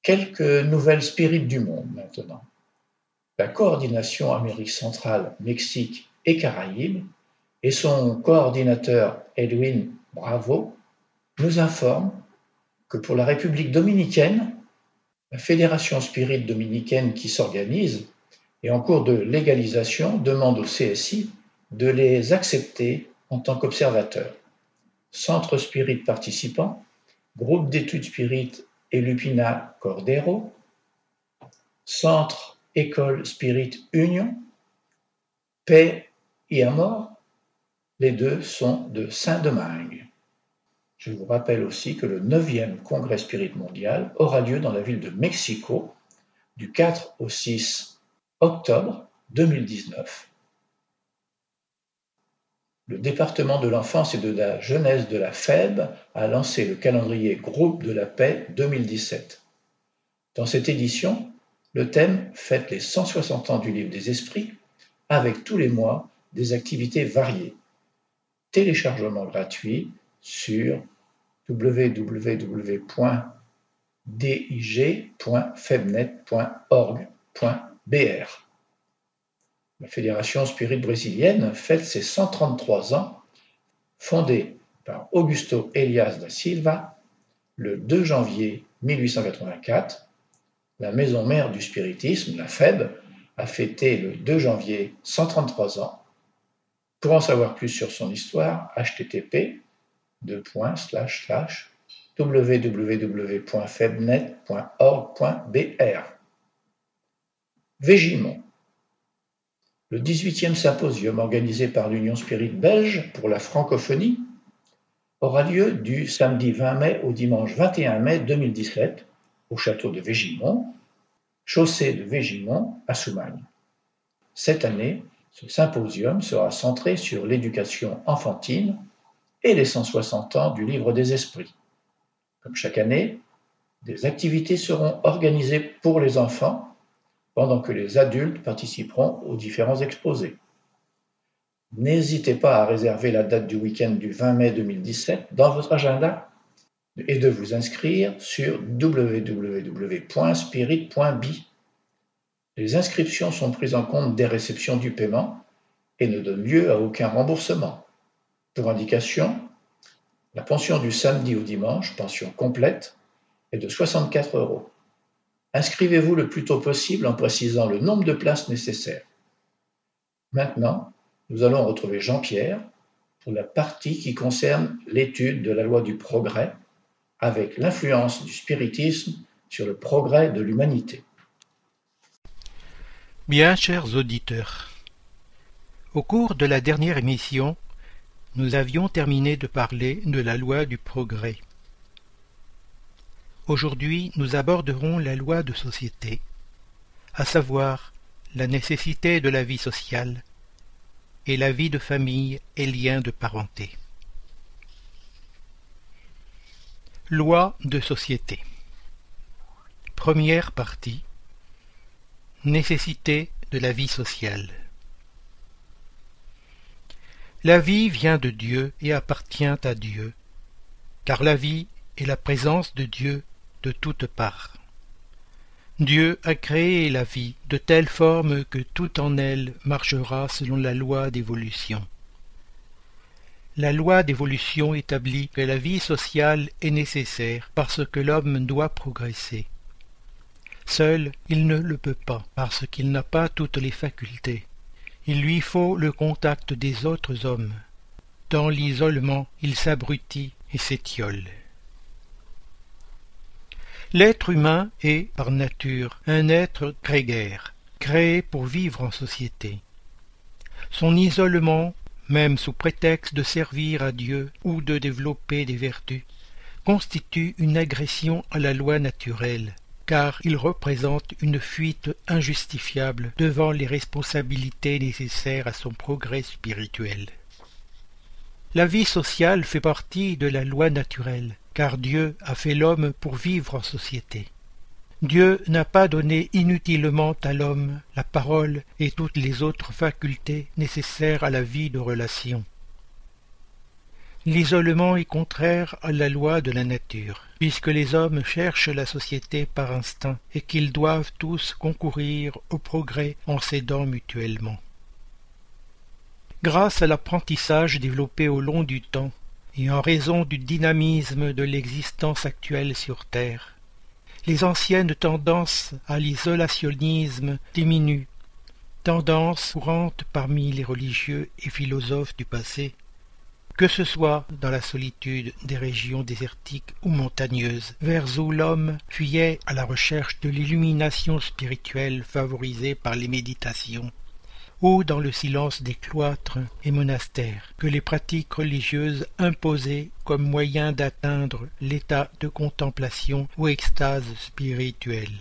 Quelques nouvelles spirites du monde maintenant. La coordination Amérique centrale, Mexique et Caraïbes et son coordinateur Edwin Bravo nous informent que pour la République dominicaine, la Fédération Spirit dominicaine qui s'organise et en cours de légalisation demande au CSI de les accepter en tant qu'observateurs. Centre Spirit participant, groupe d'études Spirit et Lupina Cordero, Centre École Spirit Union, Paix et Amour, les deux sont de Saint-Domingue. Je vous rappelle aussi que le 9e Congrès Spirit mondial aura lieu dans la ville de Mexico du 4 au 6 octobre 2019. Le département de l'enfance et de la jeunesse de la FEB a lancé le calendrier Groupe de la paix 2017. Dans cette édition, le thème fête les 160 ans du livre des esprits avec tous les mois des activités variées. Téléchargement gratuit sur www.dig.febnet.org.br. La Fédération Spirit brésilienne fête ses 133 ans, fondée par Augusto Elias da Silva le 2 janvier 1884. La maison mère du spiritisme, la FEB, a fêté le 2 janvier 133 ans. Pour en savoir plus sur son histoire, http www.febnet.org.br. Végimont. Le 18e symposium organisé par l'Union Spirit belge pour la francophonie aura lieu du samedi 20 mai au dimanche 21 mai 2017 au château de Végimont, chaussée de Végimont à Soumagne. Cette année, ce symposium sera centré sur l'éducation enfantine et les 160 ans du Livre des Esprits. Comme chaque année, des activités seront organisées pour les enfants pendant que les adultes participeront aux différents exposés. N'hésitez pas à réserver la date du week-end du 20 mai 2017 dans votre agenda et de vous inscrire sur www.spirit.bi. Les inscriptions sont prises en compte des réceptions du paiement et ne donnent lieu à aucun remboursement. Pour indication, la pension du samedi au dimanche, pension complète, est de 64 euros. Inscrivez-vous le plus tôt possible en précisant le nombre de places nécessaires. Maintenant, nous allons retrouver Jean-Pierre pour la partie qui concerne l'étude de la loi du progrès avec l'influence du spiritisme sur le progrès de l'humanité. Bien, chers auditeurs, au cours de la dernière émission, nous avions terminé de parler de la loi du progrès. Aujourd'hui, nous aborderons la loi de société, à savoir la nécessité de la vie sociale et la vie de famille et liens de parenté. Loi de société. Première partie. Nécessité de la vie sociale. La vie vient de Dieu et appartient à Dieu, car la vie est la présence de Dieu de toutes parts. Dieu a créé la vie de telle forme que tout en elle marchera selon la loi d'évolution. La loi d'évolution établit que la vie sociale est nécessaire parce que l'homme doit progresser. Seul, il ne le peut pas parce qu'il n'a pas toutes les facultés. Il lui faut le contact des autres hommes. Dans l'isolement, il s'abrutit et s'étiole. L'être humain est, par nature, un être grégaire, créé pour vivre en société. Son isolement même sous prétexte de servir à Dieu ou de développer des vertus, constitue une agression à la loi naturelle, car il représente une fuite injustifiable devant les responsabilités nécessaires à son progrès spirituel. La vie sociale fait partie de la loi naturelle, car Dieu a fait l'homme pour vivre en société. Dieu n'a pas donné inutilement à l'homme la parole et toutes les autres facultés nécessaires à la vie de relation. L'isolement est contraire à la loi de la nature, puisque les hommes cherchent la société par instinct et qu'ils doivent tous concourir au progrès en s'aidant mutuellement. Grâce à l'apprentissage développé au long du temps, et en raison du dynamisme de l'existence actuelle sur Terre, les anciennes tendances à l'isolationnisme diminuent, tendances courantes parmi les religieux et philosophes du passé, que ce soit dans la solitude des régions désertiques ou montagneuses, vers où l'homme fuyait à la recherche de l'illumination spirituelle favorisée par les méditations, ou dans le silence des cloîtres et monastères, que les pratiques religieuses imposaient comme moyen d'atteindre l'état de contemplation ou extase spirituelle.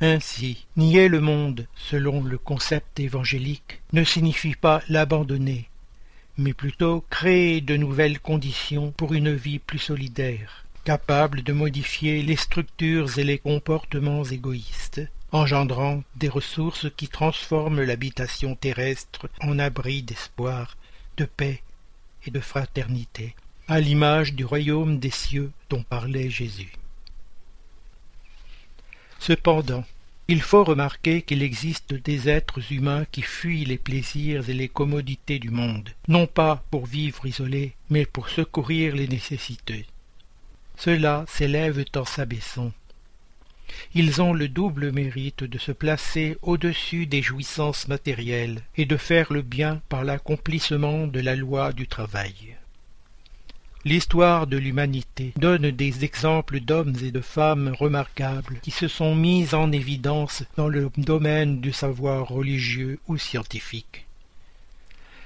Ainsi, nier le monde selon le concept évangélique ne signifie pas l'abandonner, mais plutôt créer de nouvelles conditions pour une vie plus solidaire, capable de modifier les structures et les comportements égoïstes, engendrant des ressources qui transforment l'habitation terrestre en abri d'espoir, de paix et de fraternité, à l'image du royaume des cieux dont parlait Jésus. Cependant, il faut remarquer qu'il existe des êtres humains qui fuient les plaisirs et les commodités du monde, non pas pour vivre isolés, mais pour secourir les nécessités. Ceux-là s'élèvent en s'abaissant. Ils ont le double mérite de se placer au-dessus des jouissances matérielles et de faire le bien par l'accomplissement de la loi du travail. L'histoire de l'humanité donne des exemples d'hommes et de femmes remarquables qui se sont mis en évidence dans le domaine du savoir religieux ou scientifique.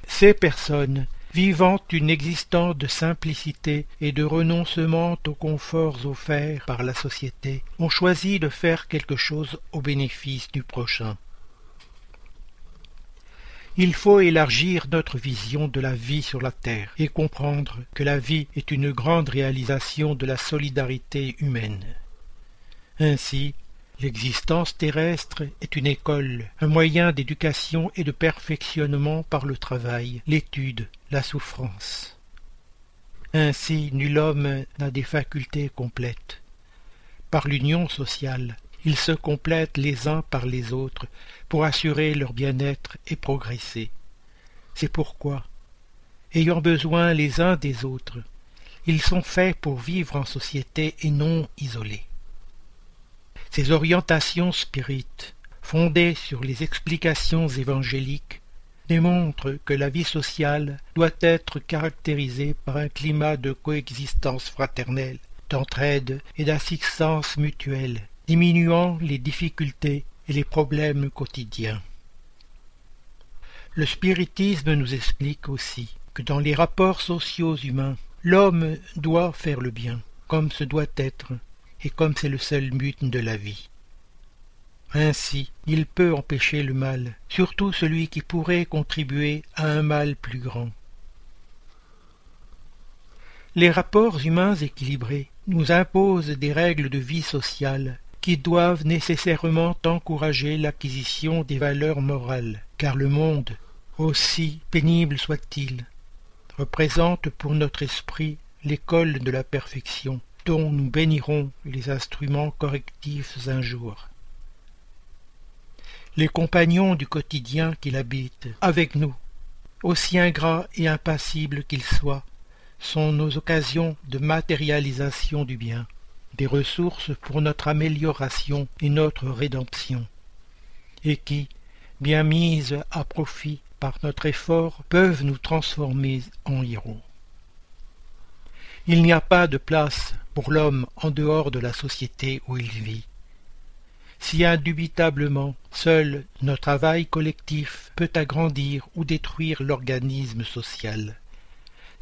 Ces personnes, vivant une existence de simplicité et de renoncement aux conforts offerts par la société, ont choisi de faire quelque chose au bénéfice du prochain. Il faut élargir notre vision de la vie sur la Terre et comprendre que la vie est une grande réalisation de la solidarité humaine. Ainsi, l'existence terrestre est une école, un moyen d'éducation et de perfectionnement par le travail, l'étude, la souffrance. Ainsi, nul homme n'a des facultés complètes. Par l'union sociale, ils se complètent les uns par les autres pour assurer leur bien-être et progresser. C'est pourquoi, ayant besoin les uns des autres, ils sont faits pour vivre en société et non isolés. Ces orientations spirites, fondées sur les explications évangéliques, démontrent que la vie sociale doit être caractérisée par un climat de coexistence fraternelle, d'entraide et d'assistance mutuelle, diminuant les difficultés et les problèmes quotidiens. Le spiritisme nous explique aussi que dans les rapports sociaux humains, l'homme doit faire le bien, comme ce doit être, et comme c'est le seul but de la vie. Ainsi, il peut empêcher le mal, surtout celui qui pourrait contribuer à un mal plus grand. Les rapports humains équilibrés nous imposent des règles de vie sociale qui doivent nécessairement encourager l'acquisition des valeurs morales, car le monde, aussi pénible soit-il, représente pour notre esprit l'école de la perfection, dont nous bénirons les instruments correctifs un jour. Les compagnons du quotidien qui l'habitent, avec nous, aussi ingrats et impassibles qu'ils soient, sont nos occasions de matérialisation du bien des ressources pour notre amélioration et notre rédemption, et qui, bien mises à profit par notre effort, peuvent nous transformer en héros. Il n'y a pas de place pour l'homme en dehors de la société où il vit. Si indubitablement seul notre travail collectif peut agrandir ou détruire l'organisme social,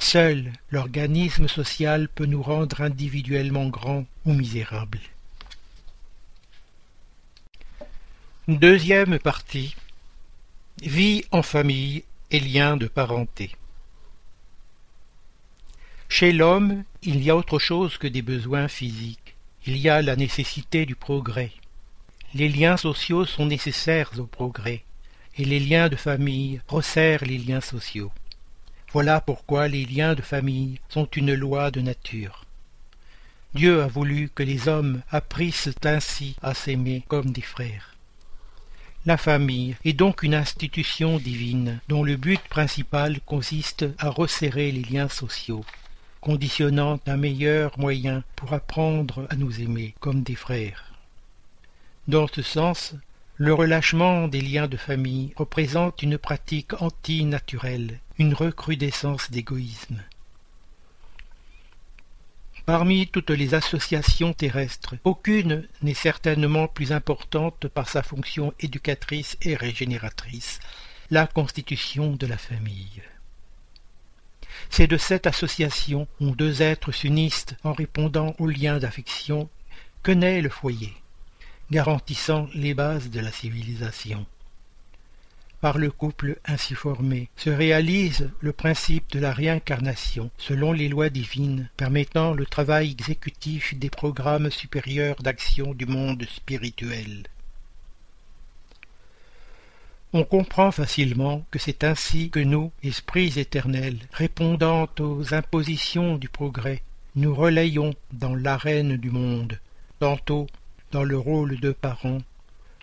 Seul l'organisme social peut nous rendre individuellement grands ou misérables. Deuxième partie. Vie en famille et liens de parenté. Chez l'homme, il y a autre chose que des besoins physiques. Il y a la nécessité du progrès. Les liens sociaux sont nécessaires au progrès, et les liens de famille resserrent les liens sociaux. Voilà pourquoi les liens de famille sont une loi de nature. Dieu a voulu que les hommes apprissent ainsi à s'aimer comme des frères. La famille est donc une institution divine dont le but principal consiste à resserrer les liens sociaux, conditionnant un meilleur moyen pour apprendre à nous aimer comme des frères. Dans ce sens, le relâchement des liens de famille représente une pratique antinaturelle, une recrudescence d'égoïsme. Parmi toutes les associations terrestres, aucune n'est certainement plus importante par sa fonction éducatrice et régénératrice, la constitution de la famille. C'est de cette association où deux êtres s'unissent en répondant aux liens d'affection que naît le foyer, garantissant les bases de la civilisation par le couple ainsi formé, se réalise le principe de la réincarnation selon les lois divines permettant le travail exécutif des programmes supérieurs d'action du monde spirituel. On comprend facilement que c'est ainsi que nous, esprits éternels, répondant aux impositions du progrès, nous relayons dans l'arène du monde, tantôt dans le rôle de parents,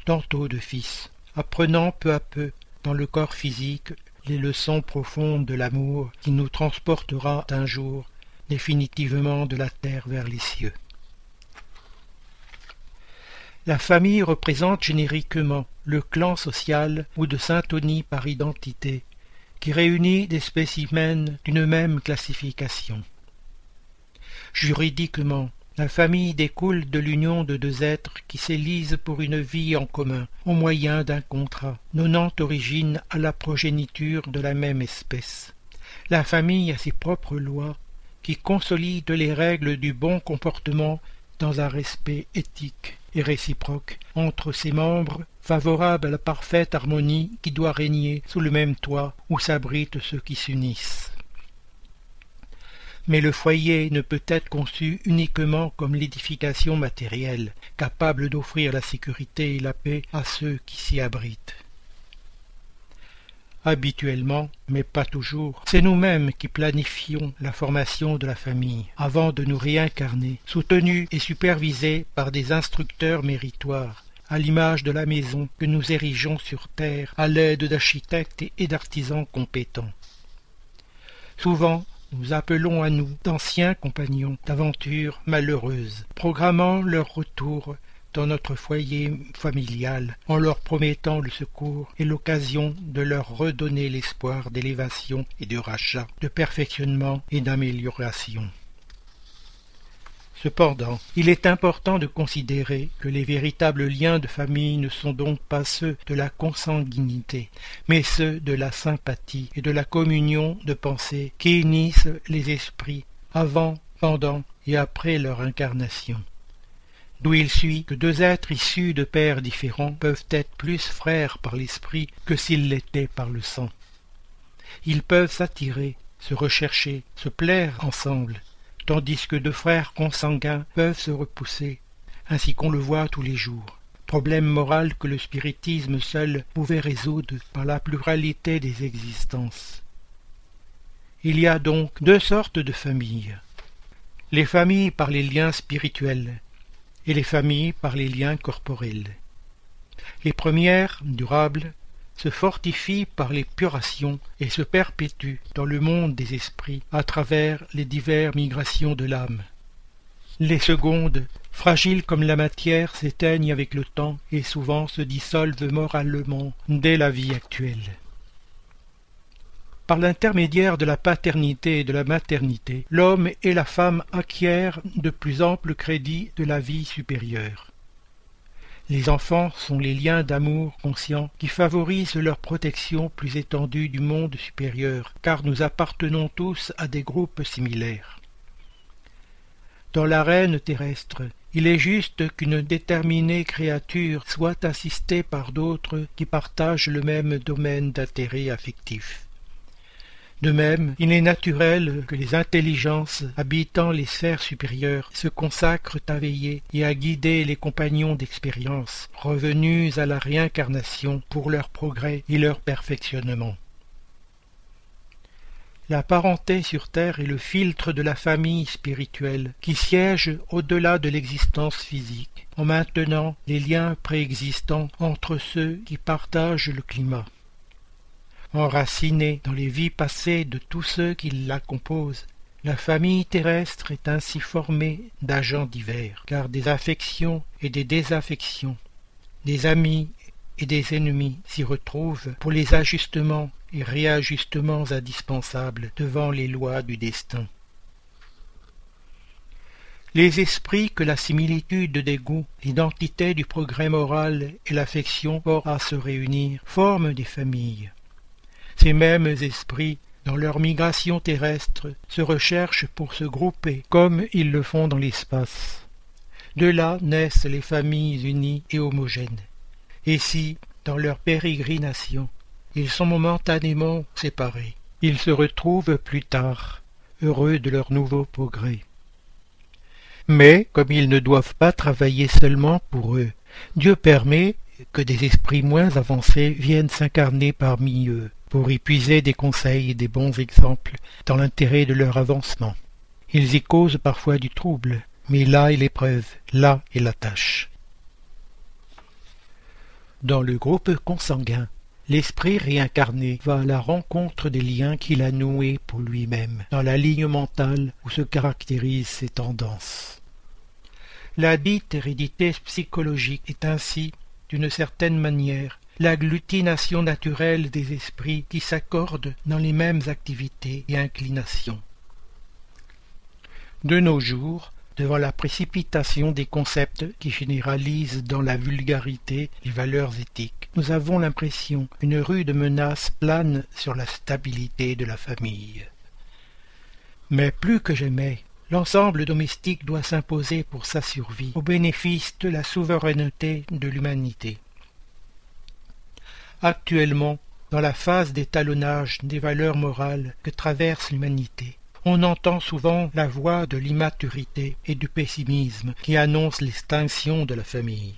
tantôt de fils, apprenant peu à peu dans le corps physique les leçons profondes de l'amour qui nous transportera un jour définitivement de la terre vers les cieux. La famille représente génériquement le clan social ou de syntonie par identité, qui réunit des spécimens d'une même classification. Juridiquement, la famille découle de l'union de deux êtres qui s'élisent pour une vie en commun, au moyen d'un contrat, donnant origine à la progéniture de la même espèce. La famille a ses propres lois, qui consolident les règles du bon comportement dans un respect éthique et réciproque entre ses membres, favorable à la parfaite harmonie qui doit régner sous le même toit où s'abritent ceux qui s'unissent. Mais le foyer ne peut être conçu uniquement comme l'édification matérielle, capable d'offrir la sécurité et la paix à ceux qui s'y abritent. Habituellement, mais pas toujours, c'est nous-mêmes qui planifions la formation de la famille, avant de nous réincarner, soutenus et supervisés par des instructeurs méritoires, à l'image de la maison que nous érigeons sur terre à l'aide d'architectes et d'artisans compétents. Souvent, nous appelons à nous d'anciens compagnons d'aventures malheureuses, programmant leur retour dans notre foyer familial en leur promettant le secours et l'occasion de leur redonner l'espoir d'élévation et de rachat, de perfectionnement et d'amélioration. Cependant, il est important de considérer que les véritables liens de famille ne sont donc pas ceux de la consanguinité, mais ceux de la sympathie et de la communion de pensée qui unissent les esprits avant, pendant et après leur incarnation. D'où il suit que deux êtres issus de pères différents peuvent être plus frères par l'esprit que s'ils l'étaient par le sang. Ils peuvent s'attirer, se rechercher, se plaire ensemble, tandis que deux frères consanguins peuvent se repousser, ainsi qu'on le voit tous les jours. Problème moral que le spiritisme seul pouvait résoudre par la pluralité des existences. Il y a donc deux sortes de familles. Les familles par les liens spirituels et les familles par les liens corporels. Les premières, durables, se fortifie par l'épuration et se perpétue dans le monde des esprits à travers les diverses migrations de l'âme. Les secondes, fragiles comme la matière, s'éteignent avec le temps et souvent se dissolvent moralement dès la vie actuelle. Par l'intermédiaire de la paternité et de la maternité, l'homme et la femme acquièrent de plus amples crédits de la vie supérieure. Les enfants sont les liens d'amour conscient qui favorisent leur protection plus étendue du monde supérieur, car nous appartenons tous à des groupes similaires. Dans l'arène terrestre, il est juste qu'une déterminée créature soit assistée par d'autres qui partagent le même domaine d'intérêt affectif. De même, il est naturel que les intelligences habitant les sphères supérieures se consacrent à veiller et à guider les compagnons d'expérience revenus à la réincarnation pour leur progrès et leur perfectionnement. La parenté sur terre est le filtre de la famille spirituelle qui siège au-delà de l'existence physique en maintenant les liens préexistants entre ceux qui partagent le climat enracinée dans les vies passées de tous ceux qui la composent. La famille terrestre est ainsi formée d'agents divers, car des affections et des désaffections, des amis et des ennemis s'y retrouvent pour les ajustements et réajustements indispensables devant les lois du destin. les esprits que la similitude des goûts, l'identité du progrès moral et l'affection portent à se réunir forment des familles. Ces mêmes esprits, dans leur migration terrestre, se recherchent pour se grouper comme ils le font dans l'espace. De là naissent les familles unies et homogènes. Et si, dans leur pérégrination, ils sont momentanément séparés, ils se retrouvent plus tard, heureux de leur nouveau progrès. Mais, comme ils ne doivent pas travailler seulement pour eux, Dieu permet que des esprits moins avancés viennent s'incarner parmi eux, pour y puiser des conseils et des bons exemples dans l'intérêt de leur avancement. Ils y causent parfois du trouble, mais là est l'épreuve, là est la tâche. Dans le groupe consanguin, l'esprit réincarné va à la rencontre des liens qu'il a noués pour lui-même, dans la ligne mentale où se caractérisent ses tendances. La dite hérédité psychologique est ainsi, d'une certaine manière, l'agglutination naturelle des esprits qui s'accordent dans les mêmes activités et inclinations. De nos jours, devant la précipitation des concepts qui généralisent dans la vulgarité les valeurs éthiques, nous avons l'impression qu'une rude menace plane sur la stabilité de la famille. Mais plus que jamais, L'ensemble domestique doit s'imposer pour sa survie, au bénéfice de la souveraineté de l'humanité. Actuellement, dans la phase d'étalonnage des valeurs morales que traverse l'humanité, on entend souvent la voix de l'immaturité et du pessimisme qui annonce l'extinction de la famille.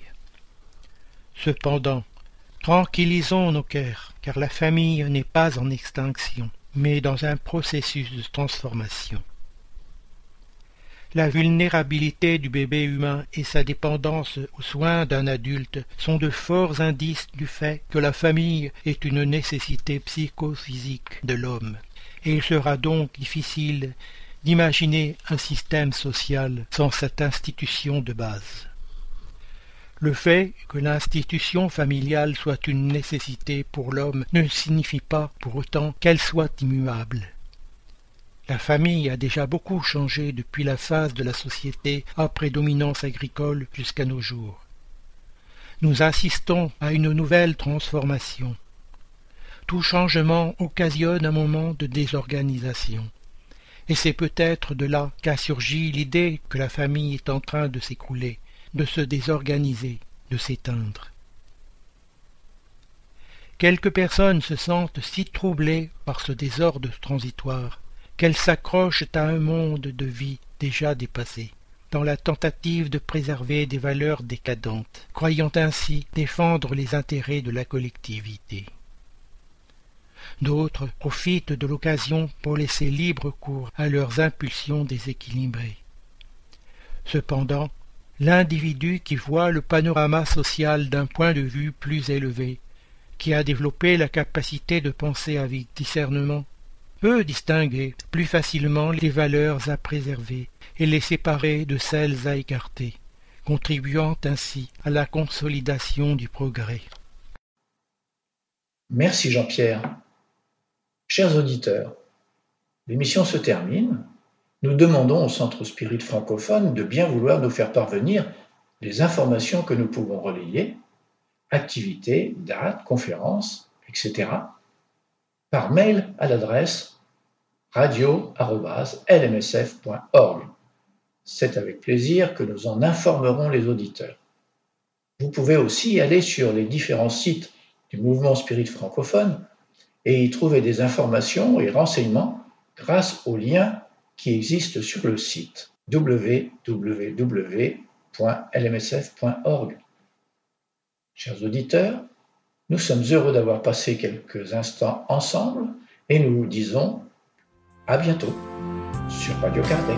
Cependant, tranquillisons nos cœurs, car la famille n'est pas en extinction, mais dans un processus de transformation. La vulnérabilité du bébé humain et sa dépendance aux soins d'un adulte sont de forts indices du fait que la famille est une nécessité psychophysique de l'homme, et il sera donc difficile d'imaginer un système social sans cette institution de base. Le fait que l'institution familiale soit une nécessité pour l'homme ne signifie pas pour autant qu'elle soit immuable. La famille a déjà beaucoup changé depuis la phase de la société à prédominance agricole jusqu'à nos jours. Nous assistons à une nouvelle transformation. Tout changement occasionne un moment de désorganisation. Et c'est peut-être de là qu'a surgi l'idée que la famille est en train de s'écrouler, de se désorganiser, de s'éteindre. Quelques personnes se sentent si troublées par ce désordre transitoire qu'elles s'accrochent à un monde de vie déjà dépassé, dans la tentative de préserver des valeurs décadentes, croyant ainsi défendre les intérêts de la collectivité. D'autres profitent de l'occasion pour laisser libre cours à leurs impulsions déséquilibrées. Cependant, l'individu qui voit le panorama social d'un point de vue plus élevé, qui a développé la capacité de penser avec discernement, peut distinguer plus facilement les valeurs à préserver et les séparer de celles à écarter, contribuant ainsi à la consolidation du progrès. Merci Jean-Pierre. Chers auditeurs, l'émission se termine. Nous demandons au Centre Spirit francophone de bien vouloir nous faire parvenir les informations que nous pouvons relayer, activités, dates, conférences, etc., par mail à l'adresse radio.lmsf.org. C'est avec plaisir que nous en informerons les auditeurs. Vous pouvez aussi aller sur les différents sites du mouvement spirit francophone et y trouver des informations et renseignements grâce aux liens qui existent sur le site www.lmsf.org. Chers auditeurs, nous sommes heureux d'avoir passé quelques instants ensemble et nous vous disons à bientôt sur Radio Kardec.